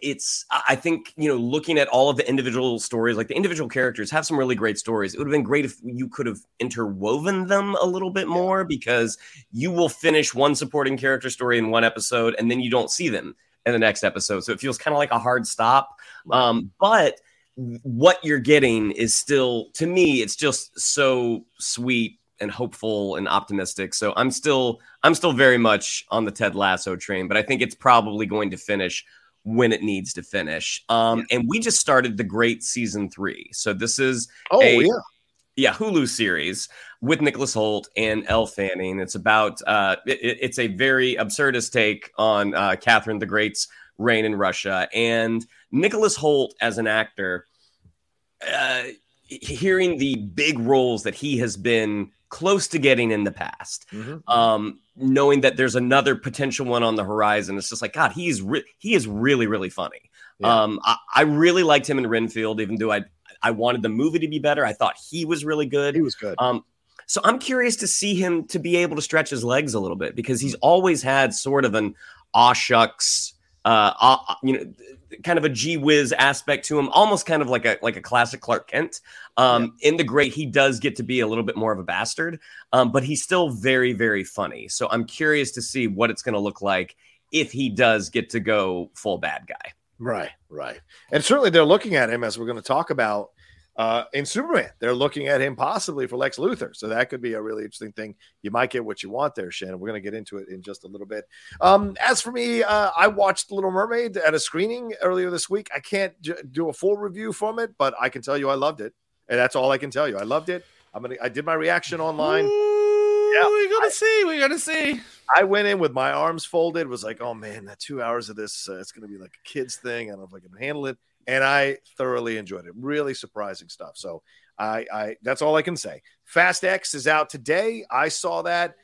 S3: it's I I think you know looking at all of the individual stories, like the individual characters have some really great stories. It would have been great if you could have interwoven them a little bit more because you will finish one supporting character story in one episode and then you don't see them in the next episode. So it feels kind of like a hard stop. Um, but what you're getting is still to me, it's just so sweet and hopeful and optimistic. So I'm still I'm still very much on the Ted Lasso train, but I think it's probably going to finish when it needs to finish. Um, and we just started the great season three. So this is
S1: Oh,
S3: a,
S1: yeah.
S3: yeah Hulu series with Nicholas Hoult and Elle Fanning. It's about uh, it- it's a very absurdist take on uh, Catherine the Great's reign in Russia and Nicholas Hoult as an actor. Uh, hearing the big roles that he has been close to getting in the past um, knowing that there's another potential one on the horizon. It's just like God, he's re- he is really really funny.
S1: Yeah.
S3: Um, I, I really liked him in Renfield, even though I I wanted the movie to be better. I thought he was really good.
S1: He was good.
S3: Um, so I'm curious to see him to be able to stretch his legs a little bit because he's always had sort of an aw shucks, uh, aw- you know, kind of a gee whiz aspect to him, almost kind of like a like a classic Clark Kent. Um, In the Great, he does get to be a little bit more of a bastard, um, but he's still very very funny. So I'm curious to see what it's going to look like if he does get to go full bad guy.
S1: Right, right. And certainly they're looking at him as we're going to talk about uh, in Superman. They're looking at him possibly for Lex Luthor. So that could be a really interesting thing. You might get what you want there, Shannon. We're going to get into it in just a little bit. Um, as for me, uh, I watched Little Mermaid at a screening earlier this week. I can't j- do a full review from it, but I can tell you I loved it. And that's all I can tell you. I loved it. I'm gonna. I did my reaction online.
S2: Yeah, we're gonna see. We're gonna see.
S1: I went in with my arms folded. Was like, oh man, that two hours of this, uh, it's going to be like a kids thing. I don't know if I can handle it. And I thoroughly enjoyed it. Really surprising stuff. So I, I that's all I can say. Fast X is out today. I saw that.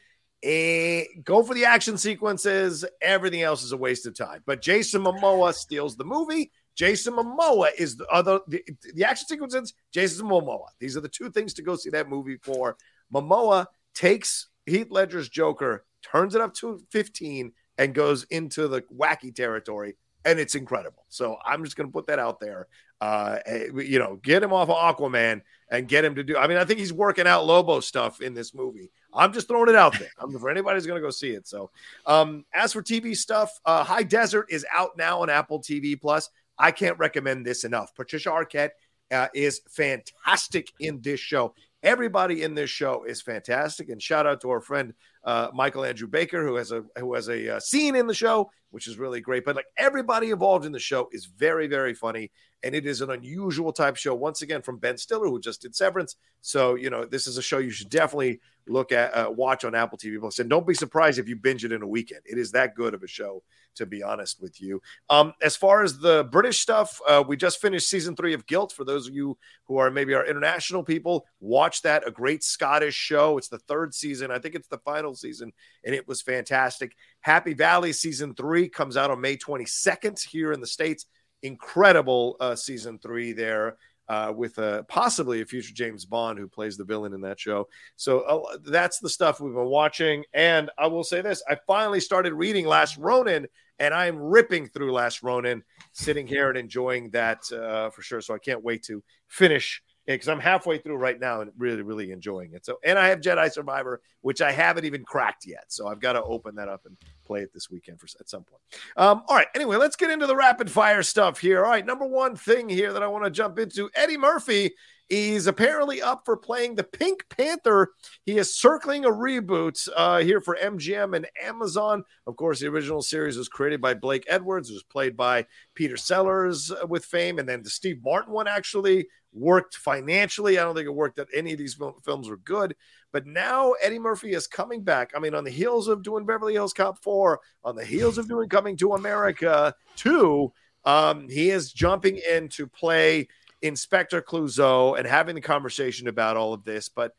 S1: Eh, go for the action sequences. Everything else is a waste of time. But Jason Momoa steals the movie. Jason Momoa is the other the, the action sequences. Jason Momoa. These are the two things to go see that movie for. Momoa takes Heath Ledger's Joker, turns it up to 15, and goes into the wacky territory, and it's incredible. So I'm just going to put that out there. Uh, eh, you know, get him off of Aquaman and get him to do. I mean, I think he's working out Lobo stuff in this movie. I'm just throwing it out there. I'm for anybody who's going to go see it. So, um, as for TV stuff, uh, High Desert is out now on Apple TV Plus. I can't recommend this enough. Patricia Arquette uh, is fantastic in this show. Everybody in this show is fantastic, and shout out to our friend uh, Michael Andrew Baker, who has a who has a uh, scene in the show, which is really great. But like everybody involved in the show is very very funny, and it is an unusual type show. Once again, from Ben Stiller, who just did Severance. So you know this is a show you should definitely look at, uh, watch on Apple TV Plus, and don't be surprised if you binge it in a weekend. It is that good of a show, to be honest with you. Um, as far as the British stuff, uh, we just finished season three of Guilt. For those of you who are maybe our international people, watch that. A great Scottish show. It's the third season. I think it's the final season, and it was fantastic. Happy Valley season three comes out on May 22nd here in the States. Incredible uh, season three there. Uh, with uh, possibly a future James Bond who plays the villain in that show. So uh, that's the stuff we've been watching. And I will say this I finally started reading Last Ronin, and I'm ripping through Last Ronin, sitting here and enjoying that uh, for sure. So I can't wait to finish because I'm halfway through right now and really, really enjoying it. So, and I have Jedi Survivor, which I haven't even cracked yet. So I've got to open that up and play it this weekend for at some point. Um, all right. Anyway, let's get into the rapid fire stuff here. All right. Number one thing here that I want to jump into Eddie Murphy is apparently up for playing the Pink Panther. He is circling a reboot uh, here for MGM and Amazon. Of course, the original series was created by Blake Edwards, was played by Peter Sellers uh, with fame, and then the Steve Martin one actually worked financially. I don't think it worked that any of these films were good. But now Eddie Murphy is coming back. I mean, on the heels of doing Beverly Hills Cop 4, on the heels of doing Coming to America 2, um, he is jumping in to play Inspector Clouseau and having the conversation about all of this. But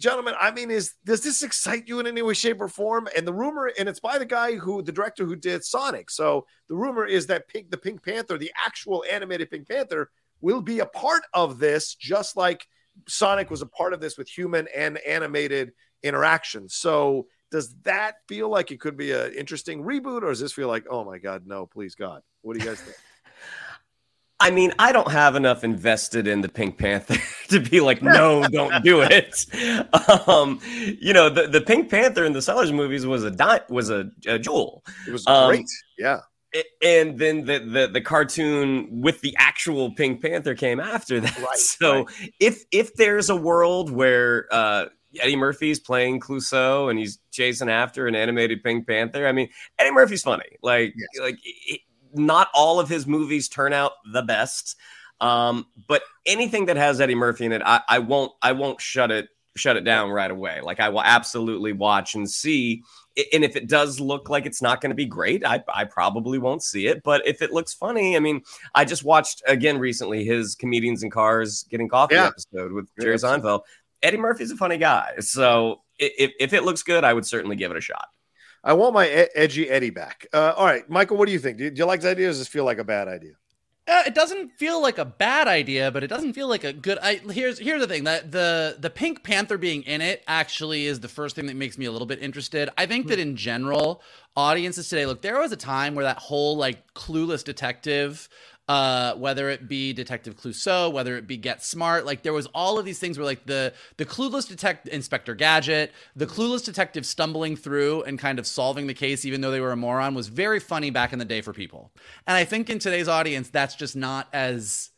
S1: gentlemen, I mean, is does this excite you in any way, shape, or form? And the rumor, and it's by the guy who, the director who did Sonic. So the rumor is that Pink, the Pink Panther, the actual animated Pink Panther, will be a part of this, just like Sonic was a part of this with human and animated interaction. So does that feel like it could be an interesting reboot, or does this feel like, oh my god, no, please God? What do you guys think? (laughs)
S3: I mean, I don't have enough invested in the Pink Panther (laughs) to be like, no, don't do it. (laughs) Um, you know, the, the Pink Panther in the Sellers movies was a di- was a, a jewel.
S1: It was
S3: Um,
S1: great. yeah.
S3: And then the, the the cartoon with the actual Pink Panther came after that.
S1: Right, (laughs)
S3: so if if there's a world where uh, Eddie Murphy's playing Clouseau and he's chasing after an animated Pink Panther, I mean Eddie Murphy's funny. Like like it, not all of his movies turn out the best, um, but anything that has Eddie Murphy in it, I, I won't I won't shut it shut it down right away. Like I will absolutely watch and see. And if it does look like it's not going to be great, I, I probably won't see it. But if it looks funny, I mean, I just watched again recently his comedians in cars getting coffee
S1: Yeah.
S3: episode with Jerry Seinfeld. Eddie Murphy's a funny guy, so if if it looks good, I would certainly give it a shot.
S1: I want my edgy Eddie back. Uh, all right, Michael, what do you think? Do you, do you like this idea? Or does this feel like a bad idea?
S2: Uh, it doesn't feel like a bad idea, but it doesn't feel like a good. I, here's here's the thing that the the Pink Panther being in it actually is the first thing that makes me a little bit interested. I think that in general, audiences today look. There was a time where that whole like clueless detective. Uh, whether it be Detective Clouseau, whether it be Get Smart, like there was all of these things where like the the clueless detective Inspector Gadget, the clueless detective stumbling through and kind of solving the case even though they were a moron was very funny back in the day for people. And I think in today's audience that's just not as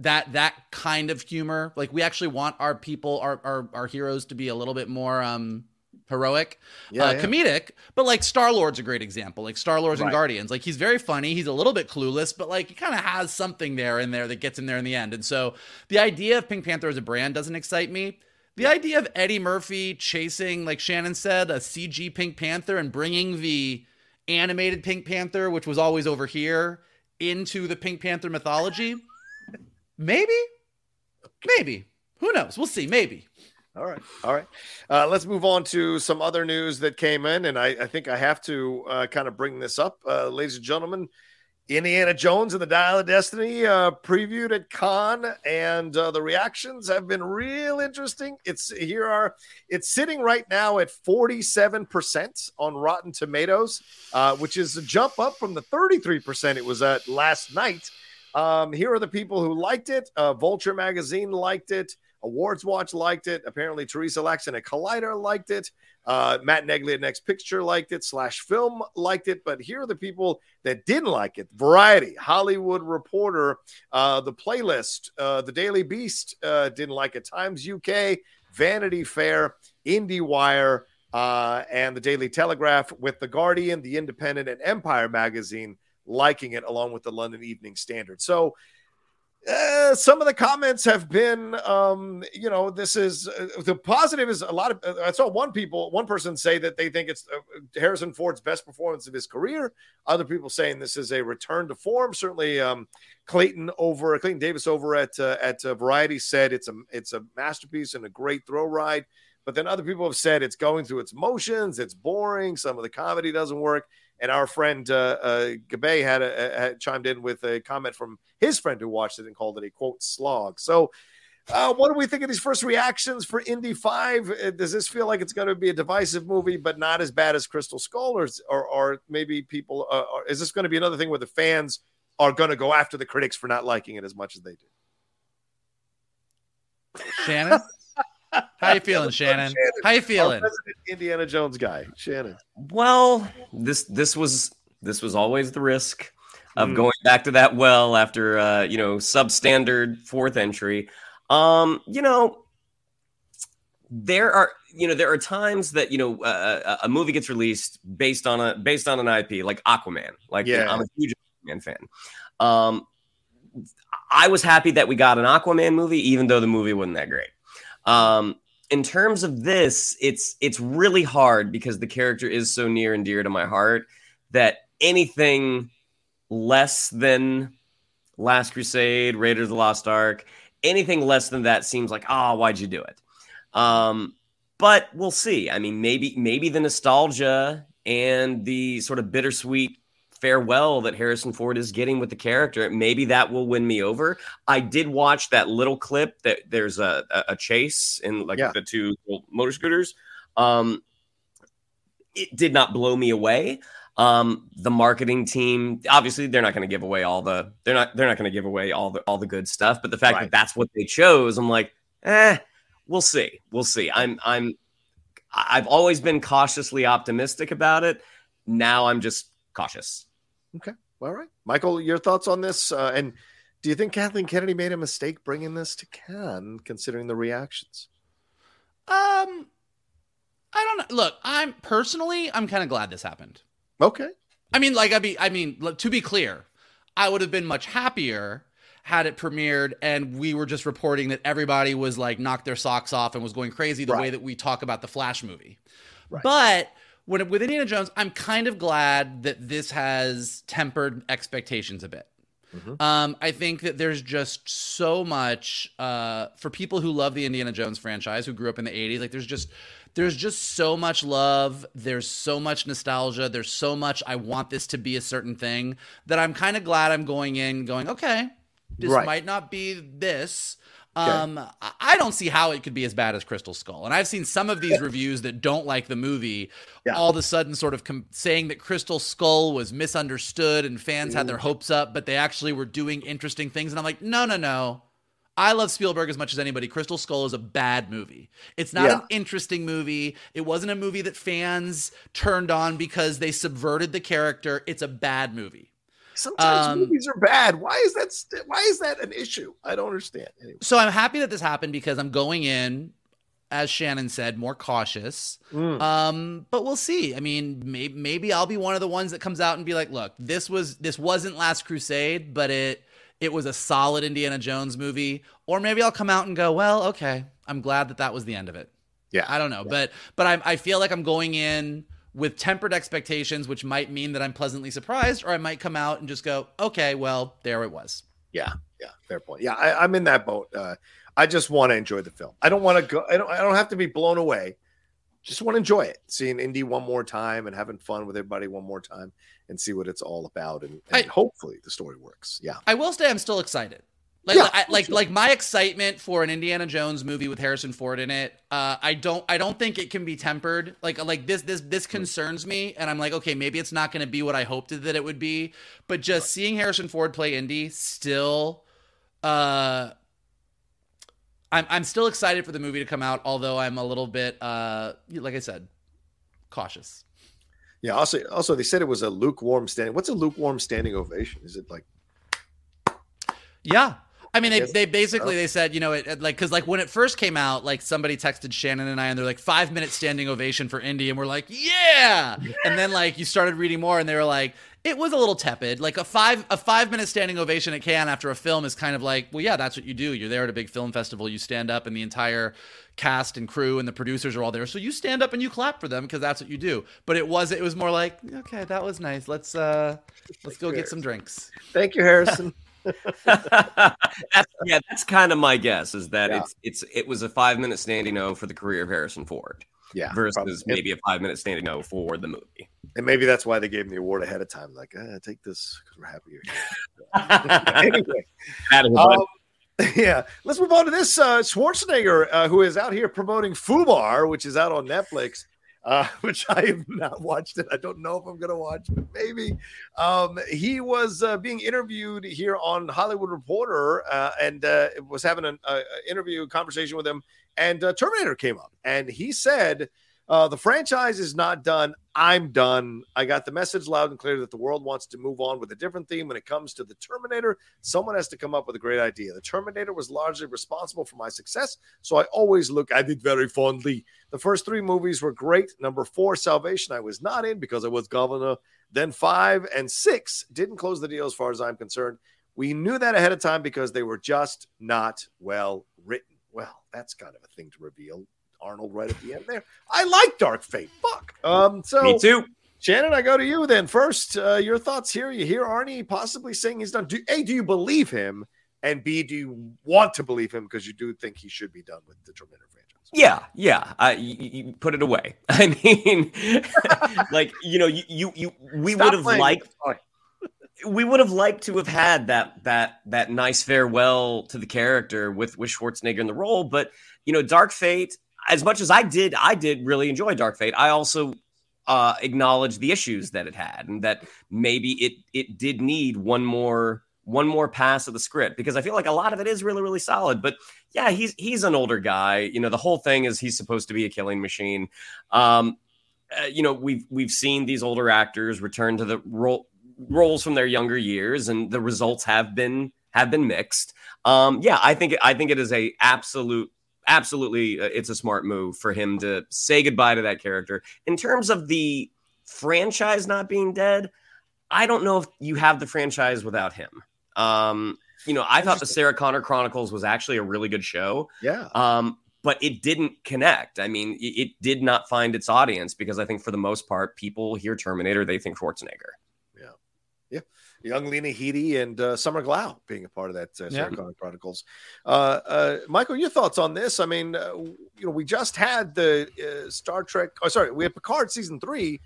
S2: that that kind of humor. Like we actually want our people our our, our heroes to be a little bit more um heroic,
S1: Yeah,
S2: uh,
S1: yeah.
S2: comedic, but like Star Lord's a great example. Like Star Lord's and Guardians, like he's very funny. He's a little bit clueless, but like he kind of has something there in there that gets him there in the end. And so the idea of Pink Panther as a brand doesn't excite me. The idea of Eddie Murphy chasing, like Shannon said, a CG Pink Panther and bringing the animated Pink Panther, which was always over here, into the Pink Panther mythology, maybe, maybe. Who knows? We'll see. Maybe.
S1: All right. All right. Uh, let's move on to some other news that came in. And I, I think I have to uh, kind of bring this up. Uh, ladies and gentlemen, Indiana Jones and the Dial of Destiny uh, previewed at Cannes, and uh, the reactions have been real interesting. It's here are it's sitting right now at 47% on Rotten Tomatoes, uh, which is a jump up from the 33% it was at last night. Um, here are the people who liked it. Vulture magazine liked it. Awards Watch liked it. Apparently, Teresa Laxon at Collider liked it. Uh, Matt Neglia at Next Picture liked it. Slash Film liked it. But here are the people that didn't like it: Variety, Hollywood Reporter, uh, the Playlist, uh, the Daily Beast uh, didn't like it. Times UK, Vanity Fair, IndieWire, uh, and the Daily Telegraph, with the Guardian, the Independent, and Empire magazine liking it, along with the London Evening Standard. So uh, some of the comments have been, um, you know, this is uh, the positive is a lot of. Uh, I saw one people, one person say that they think it's uh, Harrison Ford's best performance of his career. Other people saying this is a return to form. Certainly, um, Clayton over Clayton Davis over at uh, at uh, Variety said it's a it's a masterpiece and a great throw ride. But then other people have said it's going through its motions. It's boring. Some of the comedy doesn't work. And our friend uh, uh, Gabe had, a, had chimed in with a comment from his friend who watched it and called it a quote slog. So, uh, what do we think of these first reactions for Indy Five? Uh, Does this feel like it's going to be a divisive movie, but not as bad as Crystal Skull, or or, or maybe people? Uh, or is this going to be another thing where the fans are going to go after the critics for not liking it as much as they do?
S2: Shannon, (laughs) how you feeling, Shannon? How you feeling?
S1: resident Indiana Jones guy, Shannon.
S3: Well, this this was this was always the risk of
S1: Mm.
S3: going back to that well after uh, you know substandard fourth entry. Um, you know, there are you know there are times that you know uh, a a movie gets released based on a based on an IP like Aquaman. Like you know,
S1: Yeah.
S3: I'm a huge Aquaman fan. Um, I was happy that we got an Aquaman movie, even though the movie wasn't that great. Um, in terms of this, it's it's really hard because the character is so near and dear to my heart that anything less than Last Crusade, Raiders of the Lost Ark. Anything less than that seems like, oh, why'd you do it? Um, but we'll see. I mean, maybe maybe the nostalgia and the sort of bittersweet farewell that Harrison Ford is getting with the character, maybe that will win me over. I did watch that little clip that there's a a, chase in like
S1: Yeah.
S3: the two motor scooters. Um, it did not blow me away. Um, the marketing team, obviously, they're not going to give away all the they're not they're not going to give away all the all the good stuff. But the fact
S1: Right.
S3: that that's what they chose, I'm like, eh, we'll see, we'll see. I'm I'm I've always been cautiously optimistic about it. Now I'm just cautious.
S1: Okay. All right. Michael, your thoughts on this? Uh, and do you think Kathleen Kennedy made a mistake bringing this to Cannes, considering the reactions?
S2: Um, I don't know. Look, I'm personally, I'm kind of glad this happened.
S1: Okay.
S2: I mean, like, I be, I mean, look, to be clear, I would have been much happier had it premiered and we were just reporting that everybody was like knocked their socks off and was going crazy the way that we talk about the Flash movie.
S1: Right.
S2: But when with Indiana Jones, I'm kind of glad that this has tempered expectations a bit. Um, I think that there's just so much uh, for people who love the Indiana Jones franchise, who grew up in the '80s. Like, there's just there's just so much love. There's so much nostalgia. There's so much I want this to be a certain thing that I'm kind of glad I'm going in, going okay. This
S1: Right.
S2: might not be this. Um, I- I don't see how it could be as bad as Crystal Skull. And I've seen some of these (laughs) reviews that don't like the movie
S1: Yeah.
S2: all of a sudden sort of com- saying that Crystal Skull was misunderstood and fans had their hopes up, but they actually were doing interesting things. And I'm like, no, no, no. I love Spielberg as much as anybody. Crystal Skull is a bad movie. It's not
S1: Yeah.
S2: an interesting movie. It wasn't a movie that fans turned on because they subverted the character. It's a bad movie.
S1: Sometimes
S2: Um,
S1: movies are bad. Why is that? St- why is that an issue? I don't understand. Anyway.
S2: So I'm happy that this happened because I'm going in, as Shannon said, more cautious.
S1: Mm.
S2: Um, but we'll see. I mean, maybe maybe I'll be one of the ones that comes out and be like, look, this was this wasn't Last Crusade, but it it was a solid Indiana Jones movie. Or maybe I'll come out and go, well, okay, I'm glad that that was the end of it.
S1: Yeah.
S2: I don't know, but but I I feel like I'm going in with tempered expectations, which might mean that I'm pleasantly surprised, or I might come out and just go, okay, well, there it was.
S1: Yeah, yeah, fair point. Yeah, I, I'm in that boat. Uh, I just want to enjoy the film. I don't want to go. I don't. I don't have to be blown away. Just want to enjoy it, seeing Indy one more time and having fun with everybody one more time, and see what it's all about. And, and
S2: I-
S1: hopefully, the story works. Yeah,
S2: I will say I'm still excited. Like,
S1: Yeah,
S2: I, like,
S1: sure.
S2: like my excitement for an Indiana Jones movie with Harrison Ford in it. Uh, I don't, I don't think it can be tempered. Like, like this, this, this concerns me, and I'm like, okay, maybe it's not going to be what I hoped that it would be. But just seeing Harrison Ford play Indy, still, uh, I'm, I'm still excited for the movie to come out. Although I'm a little bit, uh, like I said, cautious.
S1: yeah. Also, also, they said it was a lukewarm standing. What's a lukewarm standing ovation? Is it like?
S2: Yeah. I mean, they, they basically they said you know it, it- like because like when it first came out like somebody texted Shannon and I and they're like five minute standing ovation for Indy. And we're like yeah. And then like you started reading more and they were like it was a little tepid. Like a five a five minute standing ovation at Cannes after a film is kind of like well yeah that's what you do. You're there at a big film festival. You stand up and the entire cast and crew and the producers are all there. So you stand up and you clap for them because that's what you do. But it was it was more like okay that was nice. Let's uh let's go get some drinks.
S1: Thank you, Harrison. (laughs)
S3: that's, yeah, that's kind of my guess is that
S1: Yeah.
S3: it's it's it was a five minute standing O for the career of Harrison Ford
S1: yeah,
S3: versus
S1: probably.
S3: maybe a five minute standing O for the movie.
S1: and maybe that's why they gave him the award ahead of time. Like, uh, take this because we're happy here. (laughs) anyway, Um, (laughs) yeah, let's move on to this. Uh, Schwarzenegger, uh, who is out here promoting Fubar, which is out on Netflix, uh, (laughs) which I have not watched it. I don't know if I'm going to watch, but maybe. Um, he was uh, being interviewed here on Hollywood Reporter uh, and uh, was having an uh, interview conversation with him, and uh, Terminator came up, and he said. Uh, the franchise is not done. I'm done. I got the message loud and clear that the world wants to move on with a different theme when it comes to the Terminator. Someone has to come up with a great idea. The Terminator was largely responsible for my success, so I always look at it very fondly. The first three movies were great. Number four, Salvation, I was not in because I was governor. Then five and six didn't close the deal as far as I'm concerned. We knew that ahead of time because they were just not well written. Well, that's kind of a thing to reveal. Arnold right at the end there. I like Dark Fate. Fuck. Um, so
S3: Me too.
S1: Shannon, I go to you then. First, uh, your thoughts here. You hear Arnie possibly saying he's done. Do, a, do you believe him? And B, do you want to believe him because you do think he should be done with the Terminator franchise?
S3: Yeah, yeah. Uh, you, you put it away. (laughs) I mean, (laughs) like you know, you you, you we would have liked
S1: with the toy.
S3: we would have liked to have had that that that nice farewell to the character with with Schwarzenegger in the role, but you know, Dark Fate. As much as I did, I did really enjoy Dark Fate. I also uh, acknowledge the issues that it had, and that maybe it it did need one more one more pass of the script because I feel like a lot of it is really really solid. But yeah, he's he's an older guy. You know, the whole thing is he's supposed to be a killing machine. Um, uh, you know, we've we've seen these older actors return to the role roles from their younger years, and the results have been have been mixed. Um, yeah, I think I think it is a absolute absolutely uh, it's a smart move for him to say goodbye to that character. In terms of the franchise not being dead, I don't know if you have the franchise without him. Um, you know, I thought the Sarah Connor Chronicles was actually a really good show.
S1: Yeah.
S3: Um, but it didn't connect. I mean, it, it did not find its audience because I think for the most part, people hear Terminator, they think Schwarzenegger.
S1: Yeah. Yeah. Young Lena Headey and uh, Summer Glau being a part of that uh, Sarah
S2: Yeah.
S1: Connor Chronicles. Uh, uh, Michael, your thoughts on this? I mean, uh, you know, we just had the uh, Star Trek. Oh, sorry, we had Picard season three,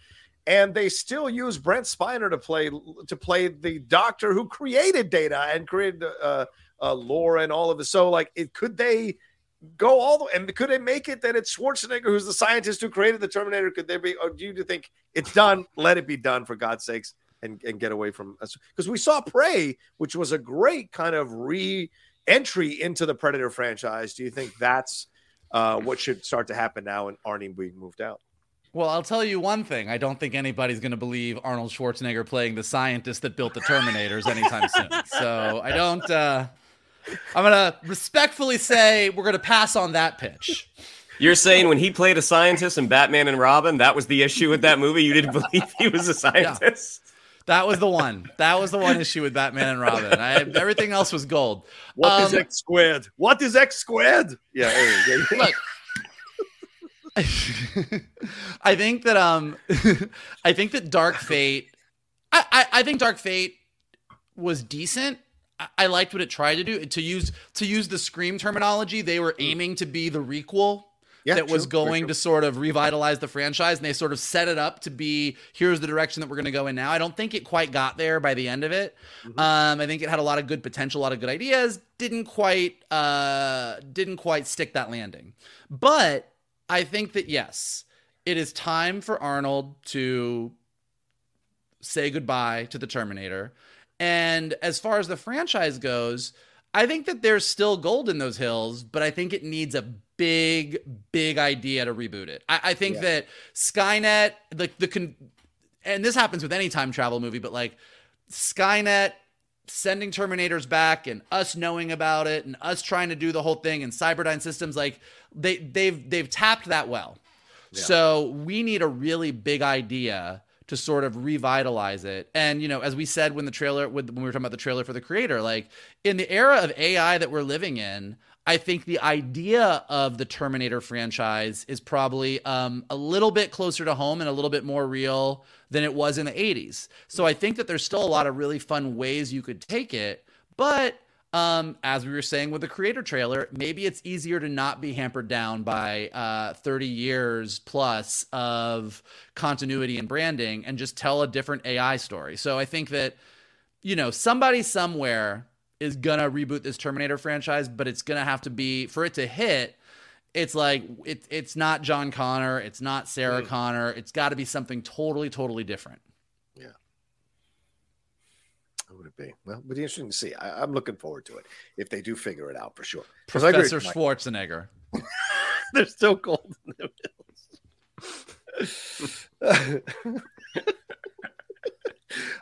S1: and they still use Brent Spiner to play to play the Doctor who created Data and created uh, uh, Lore and all of this. So, like, it could they go all the way and could they make it that it's Schwarzenegger who's the scientist who created the Terminator? Could there be, or do you think it's done? Let it be done for God's sakes and, and get away from us because we saw Prey, which was a great kind of re entry into the Predator franchise. Do you think that's uh, what should start to happen now and Arnie being moved out?
S2: Well, I'll tell you one thing. I don't think anybody's going to believe Arnold Schwarzenegger playing the scientist that built the Terminators anytime soon. So I don't. Uh, I'm going to respectfully say we're going to pass on that pitch.
S3: You're saying when he played a scientist in Batman and Robin, that was the issue with that movie? You didn't believe he was a scientist?
S2: That was the one. That was the one issue with Batman and Robin. I, everything else was gold.
S1: What is
S2: Um,
S1: X squared? What is X squared? Yeah. (laughs)
S2: Look. I think that um (laughs) I think that Dark Fate I, I, I think Dark Fate was decent. I, I liked what it tried to do. To use to use the Scream terminology, they were aiming to be the requel
S1: Yeah,
S2: that was going
S1: true.
S2: to sort of revitalize the franchise, and they sort of set it up to be here's the direction that we're going to go in now. I don't think it quite got there by the end of it.
S1: Mm-hmm.
S2: Um, I think it had a lot of good potential, a lot of good ideas. Didn't quite uh, didn't quite stick that landing, but I think that yes, it is time for Arnold to say goodbye to the Terminator. And as far as the franchise goes, I think that there's still gold in those hills, but I think it needs a big, big idea to reboot it. I, I think
S1: Yeah.
S2: that Skynet, the the con- and this happens with any time travel movie, but like Skynet sending Terminators back and us knowing about it and us trying to do the whole thing and Cyberdyne Systems, like they they've they've tapped that well. So we need a really big idea to sort of revitalize it. And you know, as we said when the trailer when we were talking about the trailer for the creator, like in the era of AI that we're living in, I think the idea of the Terminator franchise is probably um, a little bit closer to home and a little bit more real than it was in the 80s. So I think that there's still a lot of really fun ways you could take it, but um, as we were saying with the creator trailer, maybe it's easier to not be hampered down by uh, 30 years plus of continuity and branding and just tell a different AI story. So I think that, you know, somebody somewhere is to reboot this Terminator franchise, but it's to have to be, for it to hit, it's like, it, it's not John Connor, it's not Sarah mm. Connor. It's got to be something totally, totally different. Yeah.
S1: What would it be? Well, it'll be interesting to see. I, I'm looking forward to it if they do figure it out for sure. 'Cause I agree with
S2: Professor Schwarzenegger. (laughs)
S1: They're still cold in the hills. (laughs)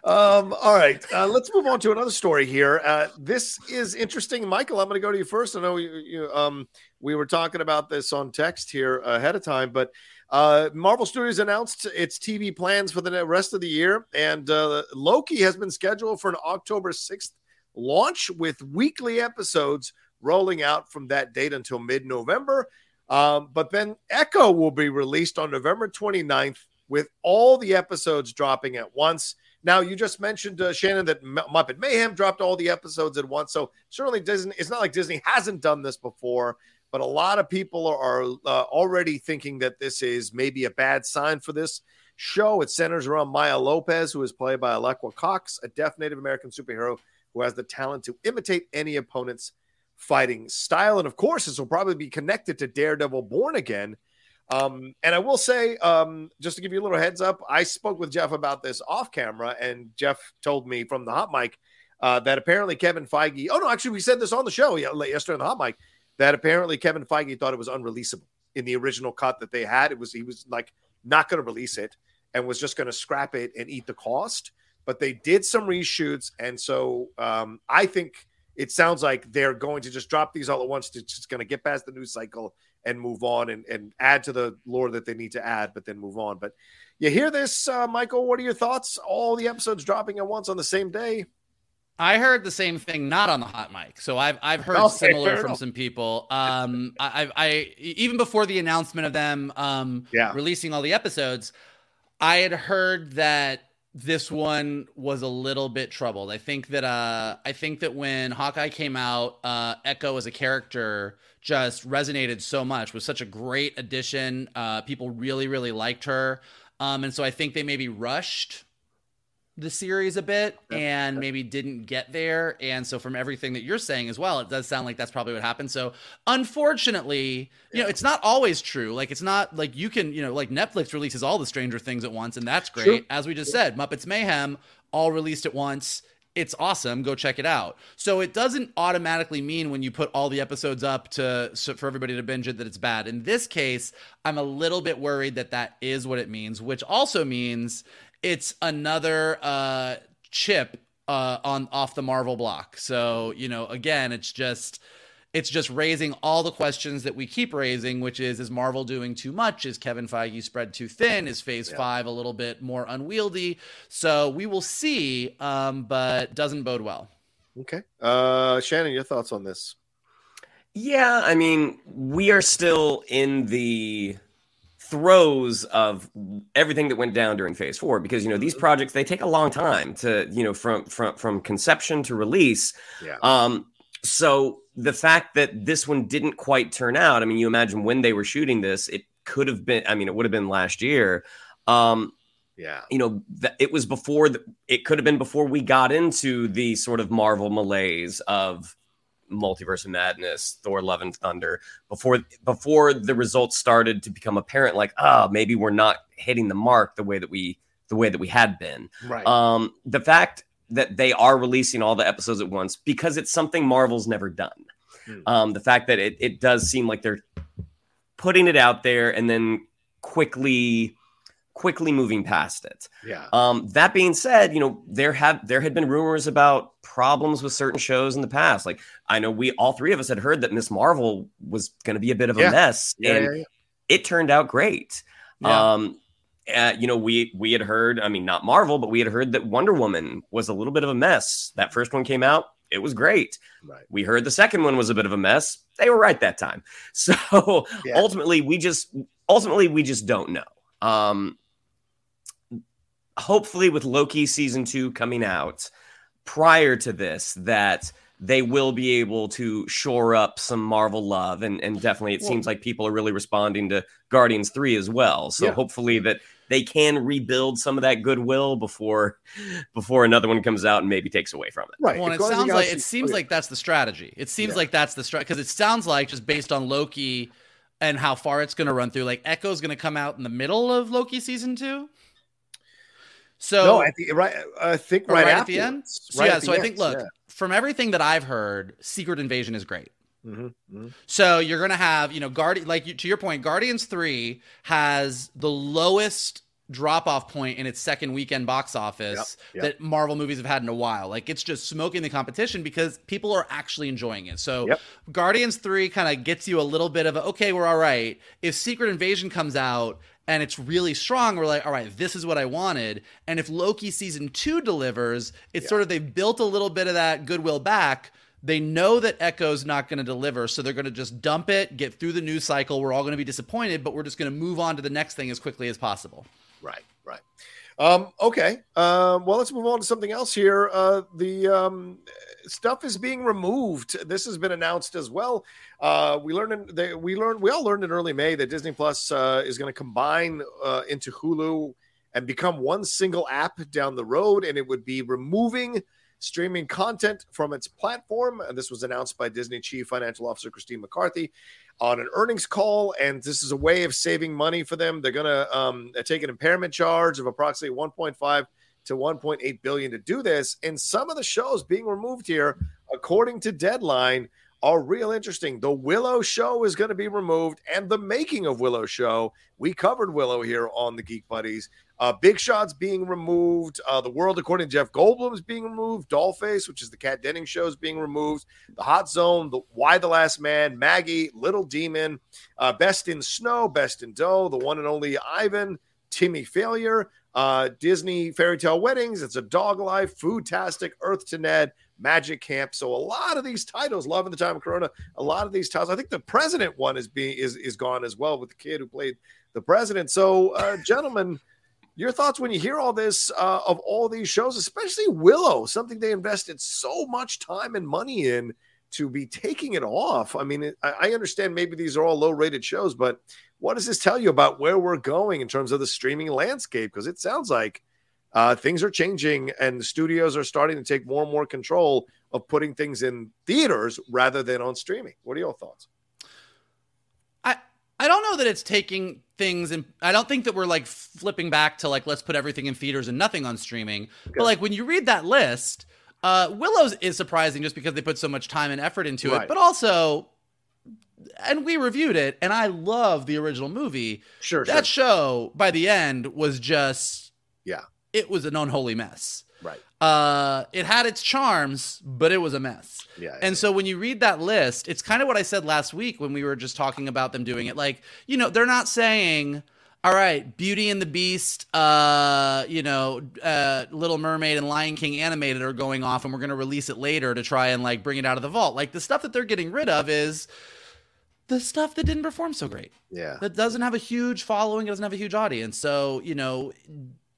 S1: um, all right, uh, let's move on to another story here. Uh, this is interesting, Michael. I'm going to go to you first. I know you, you, um, we were talking about this on text here ahead of time, but uh, Marvel Studios announced its TV plans for the rest of the year, and uh, Loki has been scheduled for an October 6th launch with weekly episodes rolling out from that date until mid November. Um, but then Echo will be released on November 29th with all the episodes dropping at once. Now, you just mentioned uh, Shannon that Muppet Mayhem dropped all the episodes at once, so certainly Disney. It's not like Disney hasn't done this before, but a lot of people are uh, already thinking that this is maybe a bad sign for this show. It centers around Maya Lopez, who is played by Alaqua Cox, a deaf Native American superhero who has the talent to imitate any opponent's fighting style. And of course, this will probably be connected to Daredevil Born Again. Um, and I will say, um, just to give you a little heads up, I spoke with Jeff about this off camera, and Jeff told me from the hot mic uh, that apparently Kevin Feige. Oh no, actually, we said this on the show yesterday on the hot mic that apparently Kevin Feige thought it was unreleasable in the original cut that they had. It was he was like not going to release it and was just going to scrap it and eat the cost. But they did some reshoots, and so um, I think it sounds like they're going to just drop these all at once. It's just going to get past the news cycle and move on and, and add to the lore that they need to add, but then move on. But you hear this, uh, Michael? What are your thoughts? All the episodes dropping at once on the same day.
S2: I heard the same thing, not on the hot mic. So I've I've heard okay, similar from some people. Um, I, I even before the announcement of them um
S1: yeah.
S2: releasing all the episodes, I had heard that this one was a little bit troubled. I think that uh I think that when Hawkeye came out, uh Echo as a character just resonated so much. Was such a great addition. Uh people really really liked her. Um and so I think they maybe rushed the series a bit and maybe didn't get there. And so, from everything that you're saying as well, it does sound like that's probably what happened. So, unfortunately, you know, it's not always true. Like, it's not like you can, you know, like Netflix releases all the Stranger Things at once, and that's great. True. As we just said, Muppets Mayhem all released at once. It's awesome. Go check it out. So it doesn't automatically mean when you put all the episodes up to so for everybody to binge it that it's bad. In this case, I'm a little bit worried that that is what it means, which also means it's another uh, chip uh, on off the Marvel block. So you know, again, it's just it's just raising all the questions that we keep raising, which is: Is Marvel doing too much? Is Kevin Feige spread too thin? Is Phase yeah. Five a little bit more unwieldy? So we will see, um, but doesn't bode well.
S1: Okay, uh, Shannon, your thoughts on this?
S3: Yeah, I mean, we are still in the throes of everything that went down during phase four because you know these projects they take a long time to you know from from from conception to release
S1: yeah
S3: um so the fact that this one didn't quite turn out i mean you imagine when they were shooting this it could have been i mean it would have been last year. Um
S1: yeah.
S3: you know th- it was before the, it could have been before we got into the sort of marvel malaise of multiverse of madness thor love and thunder before before the results started to become apparent like ah oh, maybe we're not hitting the mark the way that we the way that we had been.
S1: Right.
S3: Um the fact that they are releasing all the episodes at once because it's something marvel's never done hmm. um the fact that it, it does seem like they're putting it out there and then quickly quickly moving past it.
S1: Yeah.
S3: Um, that being said, you know there have there had been rumors about problems with certain shows in the past. Like I know we all three of us had heard that Miss Marvel was going to be a bit of a
S1: yeah.
S3: mess,
S1: yeah,
S3: and
S1: yeah.
S3: it turned out great. Um, uh, you know, we we had heard. I mean, not Marvel, but we had heard that Wonder Woman was a little bit of a mess. That first one came out. It was great.
S1: Right.
S3: We heard the second one was a bit of a mess. They were right that time. (laughs) So ultimately, we just ultimately we just don't know. Um, hopefully with Loki season two coming out prior to this, that they will be able to shore up some Marvel love. And, and definitely it well, seems like people are really responding to Guardians 3 as well. So yeah. hopefully that they can rebuild some of that goodwill before before another one comes out and maybe takes away from it.
S2: Right. Well, it sounds like it seems like that's the strategy. It seems yeah. like that's the strategy because it sounds like just based on Loki and how far it's going to run through, like Echo's going to come out in the middle of Loki season two. So
S1: no, I think right. I think right, right at the end.
S2: So, right yeah. So I think look yeah. from everything that I've heard, Secret Invasion is great.
S1: Mm-hmm, mm-hmm.
S2: So you're gonna have you know Guardian like you, to your point, Guardians three has the lowest drop off point in its second weekend box office yep, yep. that Marvel movies have had in a while. Like it's just smoking the competition because people are actually enjoying it. So
S1: yep.
S2: Guardians 3 kind of gets you a little bit of a okay, we're all right. If Secret Invasion comes out and it's really strong, we're like, all right, this is what I wanted. And if Loki season two delivers, it's sort of they've built a little bit of that goodwill back. They know that Echo's not going to deliver, so they're going to just dump it, get through the news cycle. We're all going to be disappointed, but we're just going to move on to the next thing as quickly as possible.
S1: Right, right. Um, okay. Um, well, let's move on to something else here. Uh, the um, stuff is being removed. This has been announced as well. Uh, we learned in, they, we learned we all learned in early May that Disney Plus uh, is going to combine uh, into Hulu and become one single app down the road, and it would be removing streaming content from its platform. And this was announced by Disney Chief Financial Officer Christine McCarthy on an earnings call. And this is a way of saving money for them. They're going to um, take an impairment charge of approximately 1.5 to 1.8 billion to do this. And some of the shows being removed here, according to Deadline, are real interesting. The Willow show is going to be removed, and the making of Willow show. We covered Willow here on the Geek Buddies. Uh, Big Shots being removed. Uh, the World According to Jeff Goldblum is being removed. Dollface, which is the Kat Dennings show, is being removed. The Hot Zone, the Y the Last Man, Maggie, Little Demon, uh, Best in Snow, Best in Dough, the one and only Ivan, Timmy Failure, uh, Disney Fairy Tale Weddings. It's a Dog Life, Foodtastic, Earth to Ned, Magic Camp. So a lot of these titles, Love in the Time of Corona, a lot of these titles. I think the President one is being is is gone as well with the kid who played the President. So, uh, (laughs) gentlemen. Your thoughts when you hear all this uh, of all these shows, especially Willow, something they invested so much time and money in to be taking it off. I mean, I understand maybe these are all low rated shows, but what does this tell you about where we're going in terms of the streaming landscape? Because it sounds like uh, things are changing and the studios are starting to take more and more control of putting things in theaters rather than on streaming. What are your thoughts?
S2: I I don't know that it's taking things and I don't think that we're like flipping back to like let's put everything in theaters and nothing on streaming. Okay. But like when you read that list, uh, Willow's is surprising just because they put so much time and effort into right. it, but also and we reviewed it and I love the original movie.
S1: Sure.
S2: That
S1: sure.
S2: show by the end was just
S1: yeah.
S2: It was an unholy mess.
S1: Right.
S2: Uh, it had its charms, but it was a mess.
S1: Yeah.
S2: And so when you read that list, it's kind of what I said last week when we were just talking about them doing it. Like, you know, they're not saying, all right, Beauty and the Beast, uh, you know, uh, Little Mermaid and Lion King animated are going off, and we're going to release it later to try and like bring it out of the vault. Like the stuff that they're getting rid of is the stuff that didn't perform so great.
S1: Yeah.
S2: That doesn't have a huge following, it doesn't have a huge audience. So, you know,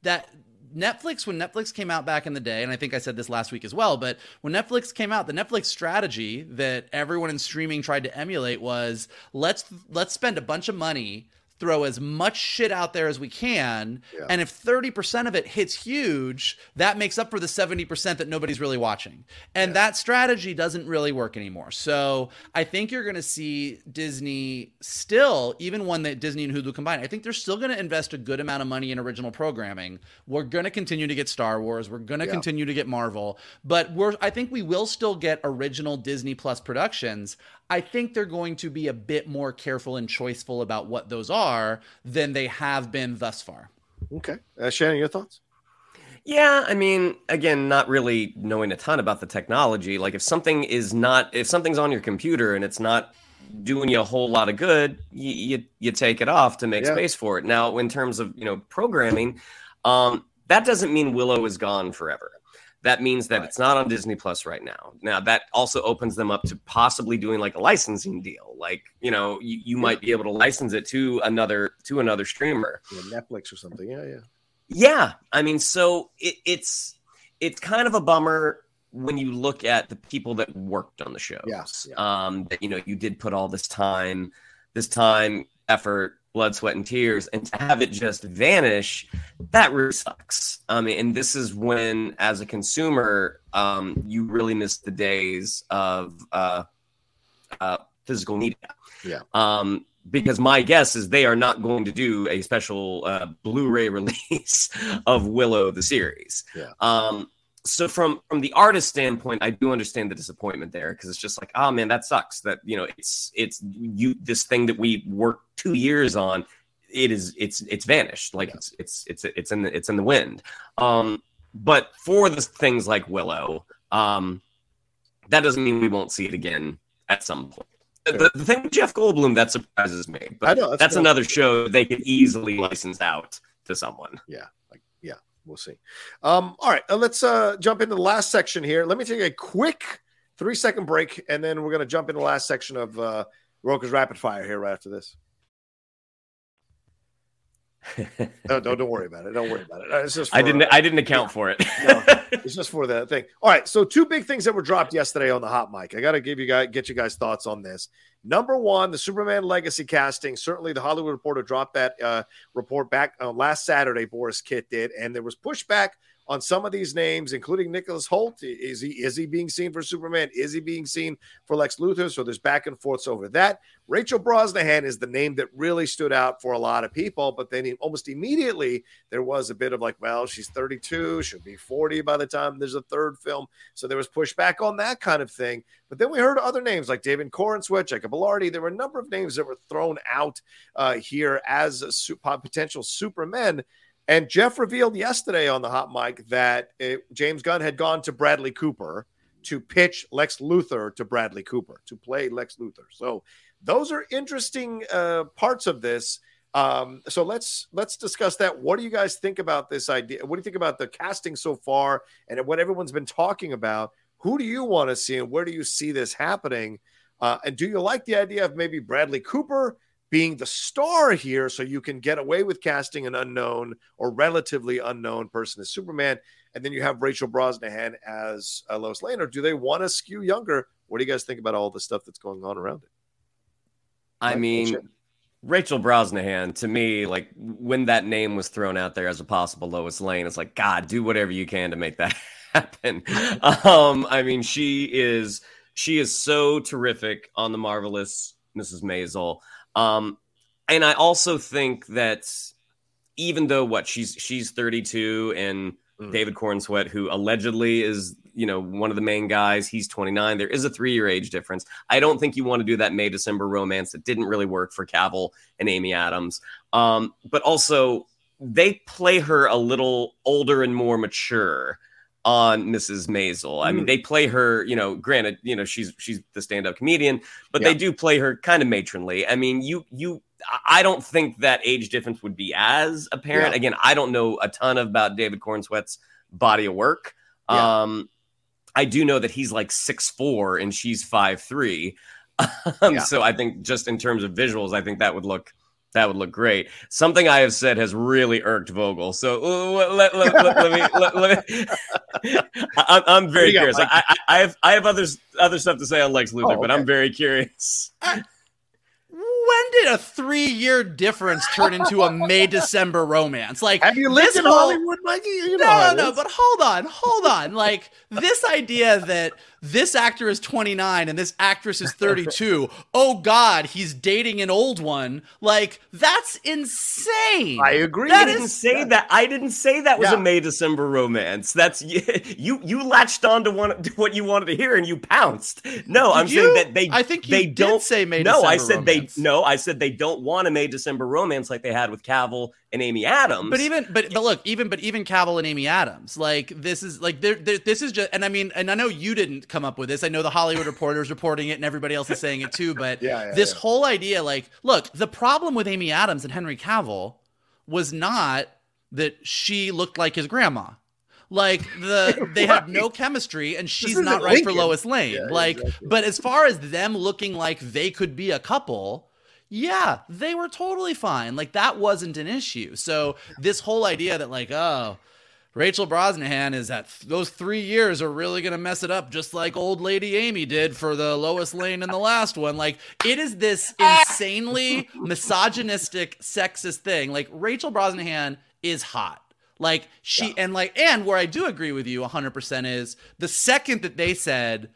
S2: that Netflix, when Netflix came out back in the day, and I think I said this last week as well, but when Netflix came out, the Netflix strategy that everyone in streaming tried to emulate was let's let's spend a bunch of money throw as much shit out there as we can. Yeah. And if 30% of it hits huge, that makes up for the 70% that nobody's really watching. And yeah. that strategy doesn't really work anymore. So I think you're going to see Disney still, even one that Disney and Hulu combine, I think they're still going to invest a good amount of money in original programming. We're going to continue to get Star Wars. We're going to yeah. continue to get Marvel. But we're, I think we will still get original Disney Plus productions. I think they're going to be a bit more careful and choiceful about what those are than they have been thus far.
S1: Okay. Uh, Shannon, your thoughts?
S3: Yeah, I mean, again, not really knowing a ton about the technology. Like, if something is not, if something's on your computer and it's not doing you a whole lot of good, you you, you take it off to make yeah. space for it. Now, in terms of you know programming, um, that doesn't mean Willow is gone forever. That means that right. it's not on Disney Plus right now. Now that also opens them up to possibly doing like a licensing deal. Like, you know, you, you might be able to license it to another to another streamer.
S1: Yeah, Netflix or something. Yeah, yeah.
S3: Yeah. I mean, so it, it's it's kind of a bummer when you look at the people that worked on the show.
S1: Yes.
S3: Yeah. Um, that you know, you did put all this time, this time, effort blood, sweat, and tears, and to have it just vanish, that really sucks. I mean, and this is when, as a consumer, um, you really miss the days of uh, uh, physical media.
S1: Yeah.
S3: Um, because my guess is they are not going to do a special uh, Blu-ray (laughs) release of Willow the series.
S1: Yeah.
S3: Um, so from from the artist standpoint, I do understand the disappointment there because it's just like, oh man, that sucks. That you know, it's it's you this thing that we worked two years on, it is it's it's vanished. Like yeah. it's it's it's it's in the it's in the wind. Um, but for the things like Willow, um, that doesn't mean we won't see it again at some point. Sure. The, the, thing with Jeff Goldblum that surprises me, but know, that's, that's another show they could easily license out to someone.
S1: Yeah, like, yeah, we'll see. Um, all right, uh, let's uh, jump into the last section here. Let me take a quick three second break, and then we're going to jump into the last section of uh, Rocha's Rapid Fire here right after this. No, don't, don't worry about it. Don't worry about it. It's just
S3: I didn't. I didn't (laughs) account for it.
S1: no, (laughs) it's just for the thing. All right. So two big things that were dropped yesterday on the hot mic. I got to give you guys get you guys thoughts on this. Number one, the Superman legacy casting. Certainly, the Hollywood Reporter dropped that uh, report back uh, last Saturday. Borys Kit did, and there was pushback on some of these names, including Nicholas Hoult. Is he is he being seen for Superman? Is he being seen for Lex Luthor? So there's back and forths over that. Rachel Brosnahan is the name that really stood out for a lot of people, but then almost immediately there was a bit of like, well, she's 32, she'll be 40 by the time there's a third film. So there was pushback on that kind of thing. But then we heard other names like David Corenswet, Jacob Elordi. There were a number of names that were thrown out uh, here as potential Supermen. And Jeff revealed yesterday on the hot mic that it, James Gunn had gone to Bradley Cooper to pitch Lex Luthor to Bradley Cooper to play Lex Luthor. So those are interesting uh, parts of this. Um, so let's let's discuss that. What do you guys think about this idea? What do you think about the casting so far and what everyone's been talking about? Who do you want to see and where do you see this happening? Uh, and do you like the idea of maybe Bradley Cooper being the star here so you can get away with casting an unknown or relatively unknown person as Superman? And then you have Rachel Brosnahan as uh, Lois Lane, or do they want to skew younger? What do you guys think about all the stuff that's going on around it?
S3: I
S1: Like,
S3: mean. Rachel Brosnahan, to me, like when that name was thrown out there as a possible Lois Lane, it's like, God, do whatever you can to make that (laughs) happen. um, I mean, she is she is so terrific on the marvelous Mrs. Maisel. Um, and I also think that even though what she's she's 32 and
S1: Mm.
S3: David Corenswet, who allegedly is, you know, one of the main guys, he's 29. There is a three year age difference. I don't think you want to do that May December romance that didn't really work for Cavill and Amy Adams. Um, but also, they play her a little older and more mature on Mrs. Maisel. I mean,
S1: Mm.
S3: they play her, you know, granted, you know, she's she's the stand-up comedian, but
S1: Yeah.
S3: they do play her kind of matronly. I mean, you you I don't think that age difference would be as apparent.
S1: Yeah.
S3: Again, I don't know a ton about David Corenswet's body of work.
S1: Yeah.
S3: Um I do know that he's like six four and she's five three. (laughs) Um. So I think just in terms of visuals, I think that would look that would look great. Something I have said has really irked Vogel. So uh, let, let, let, let me. Let, let me (laughs) I, I'm very
S1: What got,
S3: curious.
S1: Mike?
S3: I, I, I have I have other other stuff to say on Lex Luthor,
S1: Oh,
S3: but. I'm very curious.
S2: When did a three year difference turn into a May December romance? Like,
S1: Have you lived in
S2: whole-
S1: Hollywood, Mikey? You know
S2: no, no, no, but hold on, hold on. Like this idea that this actor is 29 and this actress is (laughs) 32. oh God, he's dating an old one. Like that's insane.
S1: I agree.
S3: I didn't
S2: is-
S3: say that. I didn't say that was
S1: Yeah.
S3: a May December romance. That's (laughs) you. You latched on to, one, to what you wanted to hear and you pounced. No, I'm
S2: You-
S3: saying that they.
S2: I think
S3: they don't
S2: say May
S3: No, I
S2: December
S3: said
S2: romance.
S3: they. No, I said they don't want a May December romance like they had with Cavill and Amy Adams.
S2: But even, but but look, even but even Cavill and Amy Adams, like this is like there, there, this is just, and I mean, and I know you didn't come up with this. I know the Hollywood Reporter is reporting it, and everybody else is saying it too. But (laughs)
S1: Yeah, yeah,
S2: this
S1: yeah.
S2: whole idea, like, look, the problem with Amy Adams and Henry Cavill was not that she looked like his grandma. Like the (laughs) they have no chemistry, and she's
S1: isn't
S2: not right for Lois Lane.
S1: Yeah,
S2: like,
S1: exactly.
S2: but as far as them looking like they could be a couple, yeah, they were totally fine. Like that wasn't an issue. So this whole idea that like, oh, Rachel Brosnahan is that those three years are really gonna mess it up, just like old lady Amy did for the Lois Lane in the last one. Like it is this (laughs) ah! insanely misogynistic, sexist thing. Like Rachel Brosnahan is hot. Like she and like and where I do agree with you 100% is the second that they said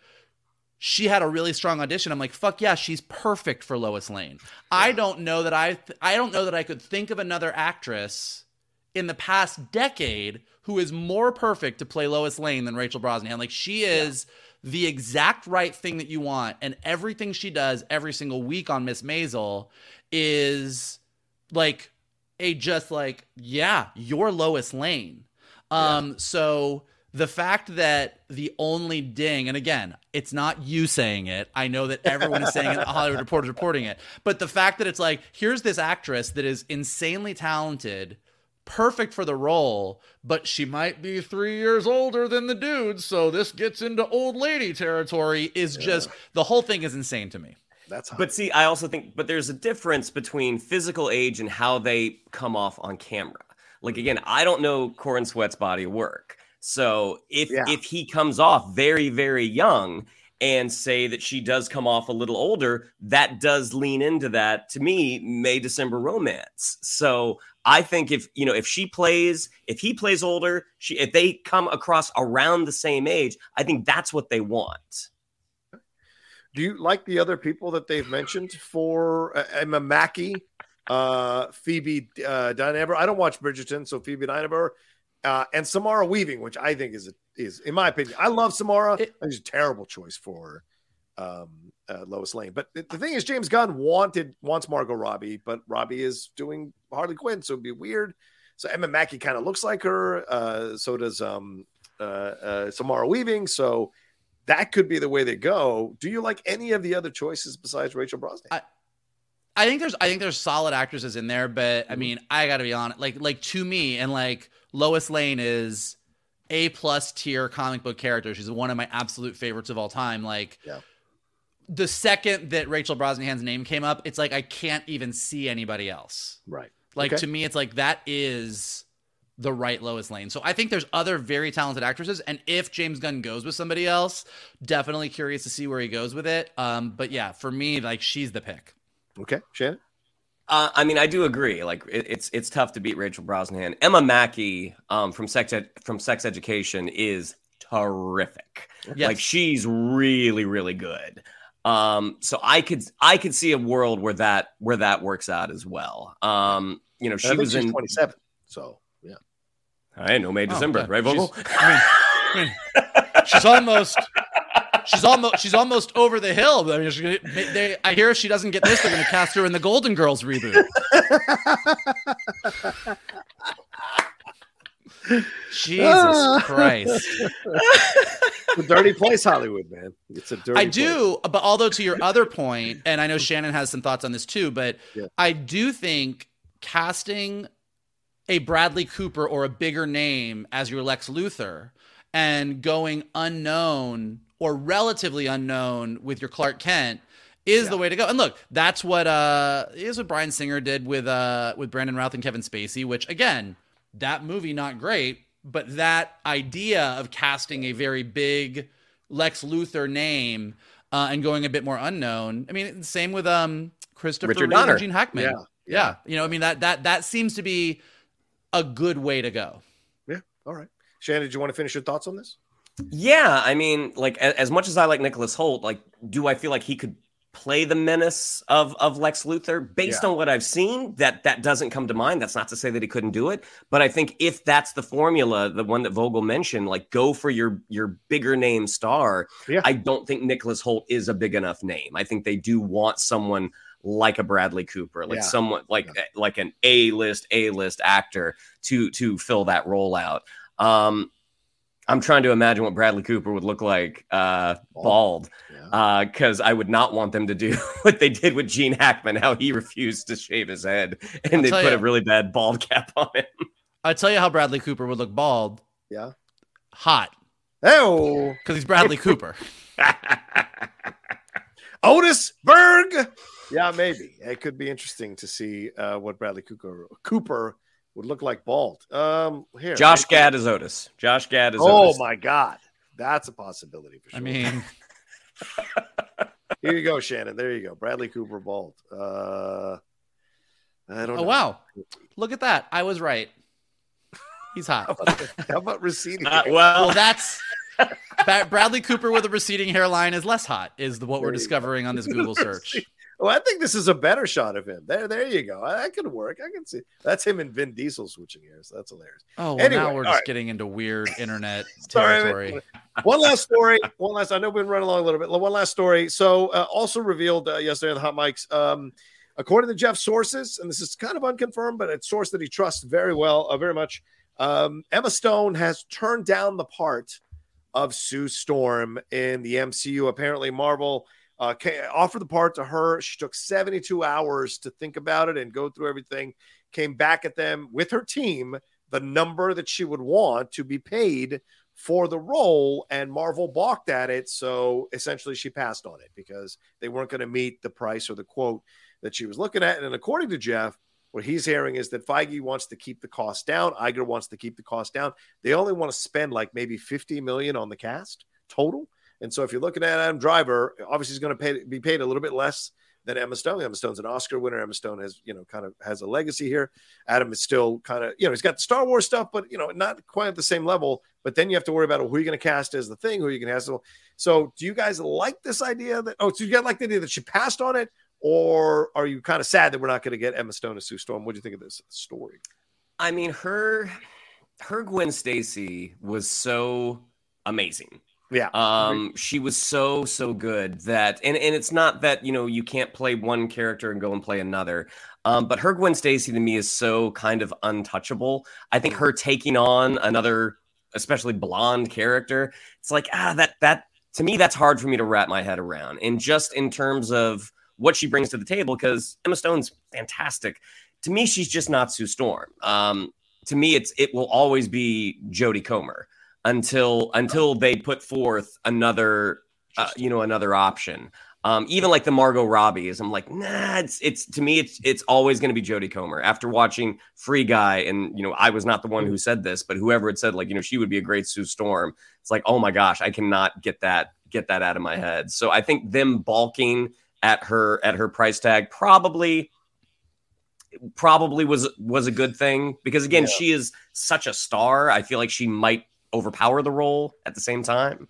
S2: she had a really strong audition. I'm like, fuck yeah, she's perfect for Lois Lane. I don't know that I I don't know that I could think of another actress in the past decade who is more perfect to play Lois Lane than Rachel Brosnahan. Like she is the exact right thing that you want, and everything she does every single week on Miss Maisel is like a just like yeah, you're Lois Lane. Um, so the fact that the only ding, and again, it's not you saying it. I know that everyone is saying it. the Hollywood Reporter's reporting it. But the fact that it's like, here's this actress that is insanely talented, perfect for the role, but she might be three years older than the dude. So this gets into old lady territory is just, the whole thing is insane to me.
S1: That's hot.
S3: But see, I also think, but there's a difference between physical age and how they come off on camera. Like again, I don't know Corenswet's body of work. So if
S1: Yeah.
S3: if he comes off very very young and say that she does come off a little older, that does lean into that to me May December romance. So I think if you know if she plays if he plays older, she if they come across around the same age, I think that's what they want.
S1: Do you like the other people that they've mentioned for uh, Emma Mackey, uh, Phoebe uh, Dynevor? I don't watch Bridgerton, so Phoebe Dynevor uh, and Samara Weaving, which I think is a, is in my opinion, I love Samara. I it's a terrible choice for um, uh, Lois Lane. But the, thing is, James Gunn wanted wants Margot Robbie, but Robbie is doing Harley Quinn, so it'd be weird. So Emma Mackey kind of looks like her. Uh, so does um, uh, uh, Samara Weaving. So that could be the way they go. Do you like any of the other choices besides Rachel Brosnahan?
S2: I think there's I think there's solid actresses in there, but
S1: Mm-hmm.
S2: I mean, I gotta be honest. Like like to me, and like Lois Lane is a plus tier comic book character. She's one of my absolute favorites of all time. Like
S1: Yeah.
S2: the second that Rachel Brosnahan's name came up, it's like I can't even see anybody else.
S1: Right.
S2: Like
S1: Okay.
S2: to me, it's like that is the right Lois Lane. So I think there's other very talented actresses, and if James Gunn goes with somebody else, definitely curious to see where he goes with it. Um, but yeah, for me, like she's the pick.
S1: Okay, Shannon.
S3: Uh, I mean, I do agree. Like, it, it's it's tough to beat Rachel Brosnahan. Emma Mackey um, from Sex Ed- from Sex Education is terrific.
S2: Yes.
S3: Like, she's really really good. Um, so I could I could see a world where that where that works out as well. Um, you know, she was in.
S1: 27. So yeah.
S3: I know May
S2: Oh,
S3: December, right, Vogel?
S2: She's, I mean, I mean, she's almost. She's almost she's almost over the hill. I mean, gonna, they, I hear if she doesn't get this, they're going to cast her in the Golden Girls reboot. Jesus ah. Christ!
S1: It's a dirty place, Hollywood, man. It's a dirty
S2: I
S1: place.
S2: do, but although to your other point, and I know mm-hmm. Shannon has some thoughts on this too, but
S1: Yeah.
S2: I do think casting a Bradley Cooper or a bigger name as your Lex Luthor and going unknown or relatively unknown with your Clark Kent is the way to go. And look, that's what uh is what Bryan Singer did with uh with Brandon Routh and Kevin Spacey, which again, that movie not great, but that idea of casting a very big Lex Luthor name uh, and going a bit more unknown. I mean, same with um Christopher
S3: Richard
S2: Reeve and
S3: Donner.
S2: Gene Hackman.
S1: Yeah,
S2: yeah, You know, I mean that that that seems to be a good way to go.
S1: Yeah. All right. Shannon, did you want to finish your thoughts on this?
S3: Yeah, I mean, like as much as I like Nicholas Hoult, like, do I feel like he could play the menace of of Lex Luthor? Based
S1: Yeah.
S3: on what I've seen, that that doesn't come to mind. That's not to say that he couldn't do it, but I think if that's the formula, the one that Vogel mentioned, like go for your your bigger name star.
S1: Yeah.
S3: I don't think Nicholas Hoult is a big enough name. I think they do want someone like a Bradley Cooper, like
S1: Yeah.
S3: someone like like an A list A list actor to to fill that role out. Um, I'm trying to imagine what Bradley Cooper would look like uh, bald, because I would not want them to do (laughs) what they did with Gene Hackman, how he refused to shave his head, and
S2: I'll
S3: they put
S2: ya.
S3: a really bad bald cap on him.
S2: I tell you how Bradley Cooper would look bald,
S1: Yeah.
S2: hot,
S1: Oh,
S2: because he's Bradley Cooper. (laughs)
S1: Otis Berg. Yeah, maybe it could be interesting to see uh, what Bradley Cooper Cooper would look like bald. Um, here,
S3: Josh
S1: maybe-
S3: Gad is Otis. Josh Gad is
S1: Oh
S3: Otis.
S1: my God, that's a possibility for sure.
S2: I mean, (laughs) (laughs)
S1: here you go, Shannon. There you go, Bradley Cooper bald. Uh, I don't.
S2: oh
S1: know.
S2: wow, look at that! I was right. He's hot. (laughs)
S1: How about receding?
S3: Uh, well,
S2: Well, that's Bradley Cooper with a receding hairline is less hot. Is the, what we're
S1: There you go.
S2: discovering on this Google search.
S1: Oh, I think this is a better shot of him. There, there you go. That could work. I can see that's him and Vin Diesel switching hairs. That's hilarious.
S2: Oh, well,
S1: Anyway,
S2: now we're just
S1: right.
S2: getting into weird (laughs) internet
S1: Sorry,
S2: territory.
S1: one last story. One last. I know we've been running along a little bit. One last story. So, uh, also revealed uh, yesterday on the hot mics. Um, according to Jeff's sources, and this is kind of unconfirmed, but it's source that he trusts very well, uh, very much. Um, Emma Stone has turned down the part of Sue Storm in the MCU. Apparently, Marvel uh, offered the part to her. She took 72 hours to think about it and go through everything. Came back at them with her team the number that she would want to be paid for the role, and Marvel balked at it. So essentially, she passed on it because they weren't going to meet the price or the quote that she was looking at. And according to Jeff, what he's hearing is that Feige wants to keep the cost down. Iger wants to keep the cost down. They only want to spend like maybe 50 million on the cast total. And so if you're looking at Adam Driver, obviously he's going to pay, be paid a little bit less than Emma Stone. Emma Stone's an Oscar winner. Emma Stone has, you know, kind of has a legacy here. Adam is still kind of, you know, he's got the Star Wars stuff, but you know, not quite at the same level. But then you have to worry about who you're going to cast as the thing, who you can cast. So, do you guys like this idea that? Oh, so you got like the idea that she passed on it, or are you kind of sad that we're not going to get Emma Stone as Sue Storm? What do you think of this story?
S3: I mean, her her Gwen Stacy was so amazing.
S1: Yeah.
S3: Um, she was so so good that, and and it's not that you know you can't play one character and go and play another. Um, but her Gwen Stacy to me is so kind of untouchable. I think her taking on another, especially blonde character, it's like ah that that to me that's hard for me to wrap my head around. And just in terms of what she brings to the table, because Emma Stone's fantastic. To me, she's just not Sue Storm. Um, to me, it's it will always be Jodie Comer until until they put forth another uh, you know another option. Um, even like the Margot Robbie's, I'm like, nah, it's it's to me, it's it's always going to be Jodie Comer. After watching Free Guy, and you know, I was not the one who said this, but whoever had said like, you know, she would be a great Sue Storm. It's like, oh my gosh, I cannot get that get that out of my head. So I think them balking at her at her price tag probably probably was was a good thing because again, yeah. she is such a star. I feel like she might overpower the role at the same time?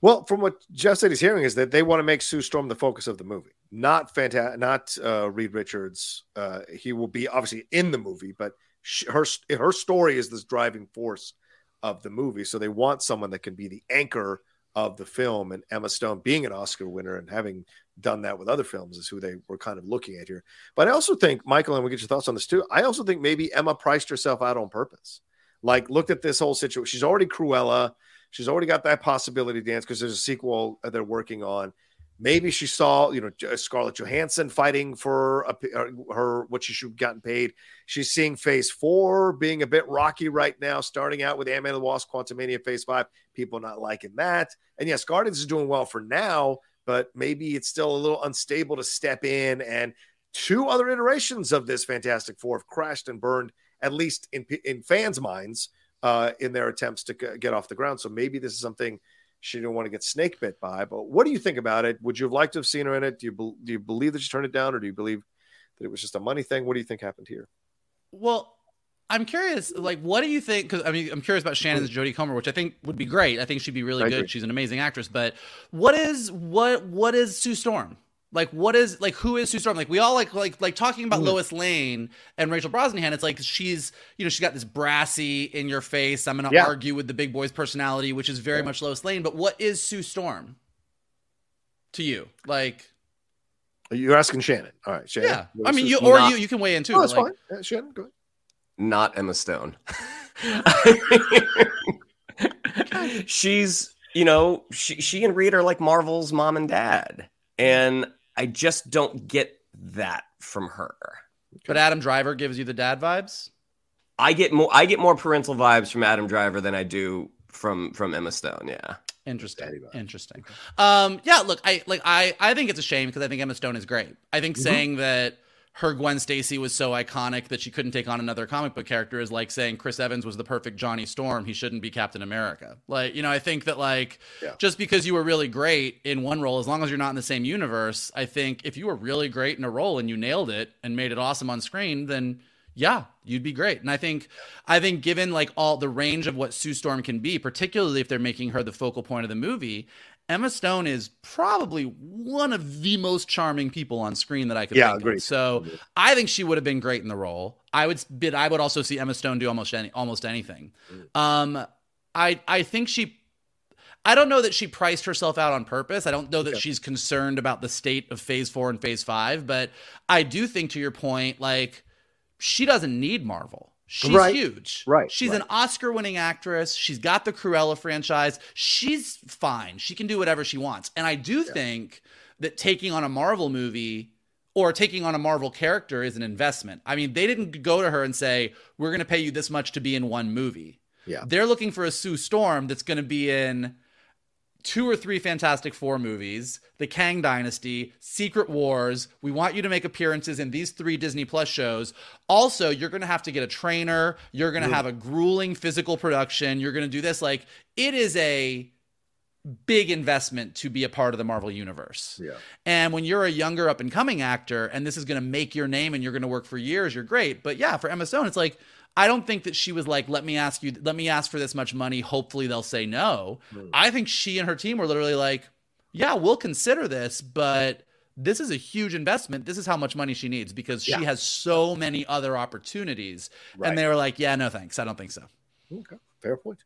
S1: Well, from what Jeff said he's hearing is that they want to make Sue Storm the focus of the movie, not fantastic, not uh, Reed Richards. Uh, he will be obviously in the movie, but she, her her story is this driving force of the movie. So they want someone that can be the anchor of the film. And Emma Stone, being an Oscar winner and having done that with other films, is who they were kind of looking at here. But I also think, Michael, and we get your thoughts on this too. I also think maybe Emma priced herself out on purpose like looked at this whole situation. She's already Cruella. She's already got that possibility dance because there's a sequel they're working on. Maybe she saw, you know, Scarlett Johansson fighting for a, uh, her what she should have gotten paid. She's seeing Phase Four being a bit rocky right now, starting out with Ant-Man and the Wasp, Quantumania Phase Five. People not liking that, and yes, Guardians is doing well for now, but maybe it's still a little unstable to step in. And two other iterations of this Fantastic Four have crashed and burned at least in in fans' minds, uh, in their attempts to get off the ground. So maybe this is something she didn't want to get snake bit by. But what do you think about it? Would you have liked to have seen her in it? Do you be- do you believe that she turned it down, or do you believe that it was just a money thing? What do you think happened here?
S2: Well, I'm curious, like, what do you think? Because I mean, I'm curious about Shannon's Jodie Comer, which I think would be great. I think she'd be really I good. Agree. She's an amazing actress. But what is what what is Sue Storm? Like what is like who is Sue Storm? Like we all like like like talking about mm. Lois Lane and Rachel Brosnahan. It's like she's you know she's got this brassy in your face. I'm gonna yeah. argue with the big boy's personality, which is very yeah. much Lois Lane. But what is Sue Storm to you? Like
S1: you're asking Shannon. All right, Shannon.
S2: Yeah, I mean you or not... you you can weigh in too.
S1: Oh, that's like... fine. Yeah, Shannon, go ahead.
S3: Not Emma Stone. (laughs) (laughs) she's you know she she and Reed are like Marvel's mom and dad and I just don't get that from her.
S2: But Adam Driver gives you the dad vibes.
S3: I get more. I get more parental vibes from Adam Driver than I do from from Emma Stone. Yeah.
S2: Interesting. Interesting. Um, yeah. Look, I like. I I think it's a shame because I think Emma Stone is great. I think mm-hmm. saying that her Gwen Stacy was so iconic that she couldn't take on another comic book character is like saying Chris Evans was the perfect Johnny Storm. He shouldn't be Captain America. Like, you know, I think that like yeah. just because you were really great in one role, as long as you're not in the same universe, I think if you were really great in a role and you nailed it and made it awesome on screen, then yeah, you'd be great. And I think I think given like all the range of what Sue Storm can be, particularly if they're making her the focal point of the movie, Emma Stone is probably one of the most charming people on screen that I could yeah, think agree. of. So I think she would have been great in the role. I would, but I would also see Emma Stone do almost any, almost anything. Mm. Um, I I think she. I don't know that she priced herself out on purpose. I don't know that she's concerned about the state of Phase Four and Phase Five, but I do think, to your point, like she doesn't need Marvel. She's right. huge.
S1: Right.
S2: She's
S1: right.
S2: an Oscar winning actress. She's got the Cruella franchise. She's fine. She can do whatever she wants. And I do yeah. think that taking on a Marvel movie or taking on a Marvel character is an investment. I mean, they didn't go to her and say, we're going to pay you this much to be in one movie.
S1: Yeah.
S2: They're looking for a Sue Storm that's going to be in two or three Fantastic Four movies, The Kang Dynasty, Secret Wars. We want you to make appearances in these three Disney Plus shows. Also, you're going to have to get a trainer. You're going to have a grueling physical production. You're going to do this. Like, it is a big investment to be a part of the Marvel universe.
S1: Yeah.
S2: And when you're a younger up and coming actor and this is going to make your name and you're going to work for years, you're great. But yeah, for Emma Stone, it's like I don't think that she was like, let me ask you, let me ask for this much money. Hopefully they'll say no. Hmm. I think she and her team were literally like, yeah, we'll consider this, but this is a huge investment. This is how much money she needs because she has so many other opportunities. And they were like, yeah, no thanks. I don't think so.
S1: Okay, fair point.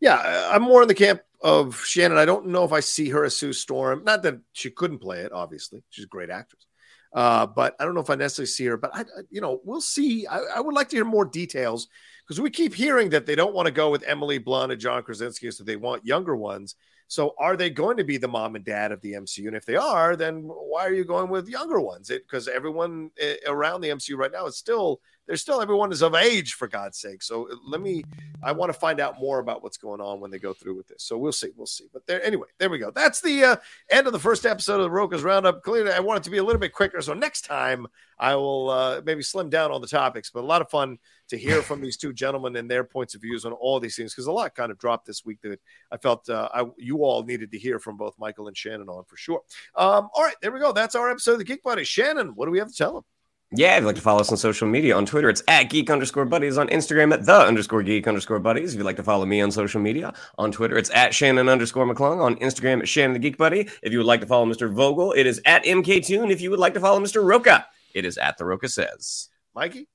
S1: Yeah, I'm more in the camp of Shannon. I don't know if I see her as Sue Storm. Not that she couldn't play it. Obviously, she's a great actress. Uh, but I don't know if I necessarily see her. But I, you know, we'll see. I, I would like to hear more details because we keep hearing that they don't want to go with Emily Blunt and John Krasinski, so they want younger ones. So are they going to be the mom and dad of the MCU? And if they are, then why are you going with younger ones? Because everyone eh, around the MCU right now is still there's still everyone is of age for God's sake. So uh, let me I want to find out more about what's going on when they go through with this. So we'll see, we'll see. But there anyway, there we go. That's the uh, end of the first episode of the Rocha's Roundup. Clearly, I want it to be a little bit quicker. So next time I will uh, maybe slim down on the topics. But a lot of fun to hear (laughs) from these two gentlemen and their points of views on all these things because a lot kind of dropped this week that I felt uh, I, you all needed to hear from both Michael and Shannon on for sure. Um, all right, there we go. That's our episode of the Geek Buddy. Shannon, what do we have to tell them?
S3: Yeah, if you'd like to follow us on social media, on Twitter, it's at geek underscore buddies. On Instagram, at the underscore geek underscore buddies. If you'd like to follow me on social media, on Twitter, it's at Shannon underscore McClung. On Instagram, at Shannon the Geek Buddy. If you would like to follow Mr. Vogel, it is at MK MKToon. If you would like to follow Mr. Rocha, it is at the Rocha Says.
S1: Mikey?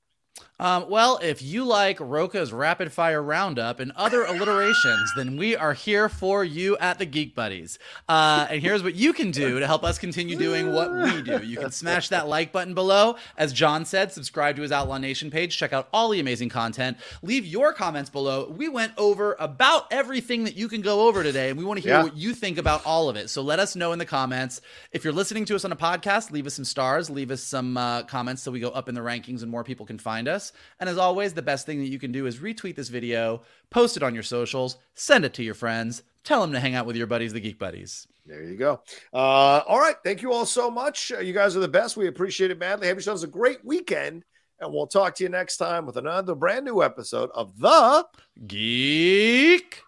S2: Um, well, if you like Rocha's rapid fire roundup and other alliterations, then we are here for you at the Geek Buddies. Uh, and here's what you can do to help us continue doing what we do. You can smash that like button below. As John said, subscribe to his Outlaw Nation page. Check out all the amazing content. Leave your comments below. We went over about everything that you can go over today, and we want to hear
S1: Yeah.
S2: what you think about all of it. So let us know in the comments. If you're listening to us on a podcast, leave us some stars, leave us some uh, comments so we go up in the rankings and more people can find us. And as always, the best thing that you can do is retweet this video, post it on your socials, send it to your friends, tell them to hang out with your buddies, the Geek Buddies.
S1: There you go. Uh, all right. Thank you all so much. Uh, You guys are the best. We appreciate it madly. Have yourselves a great weekend. And we'll talk to you next time with another brand new episode of The
S2: Geek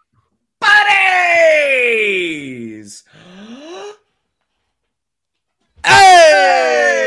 S3: Buddies! (gasps) hey!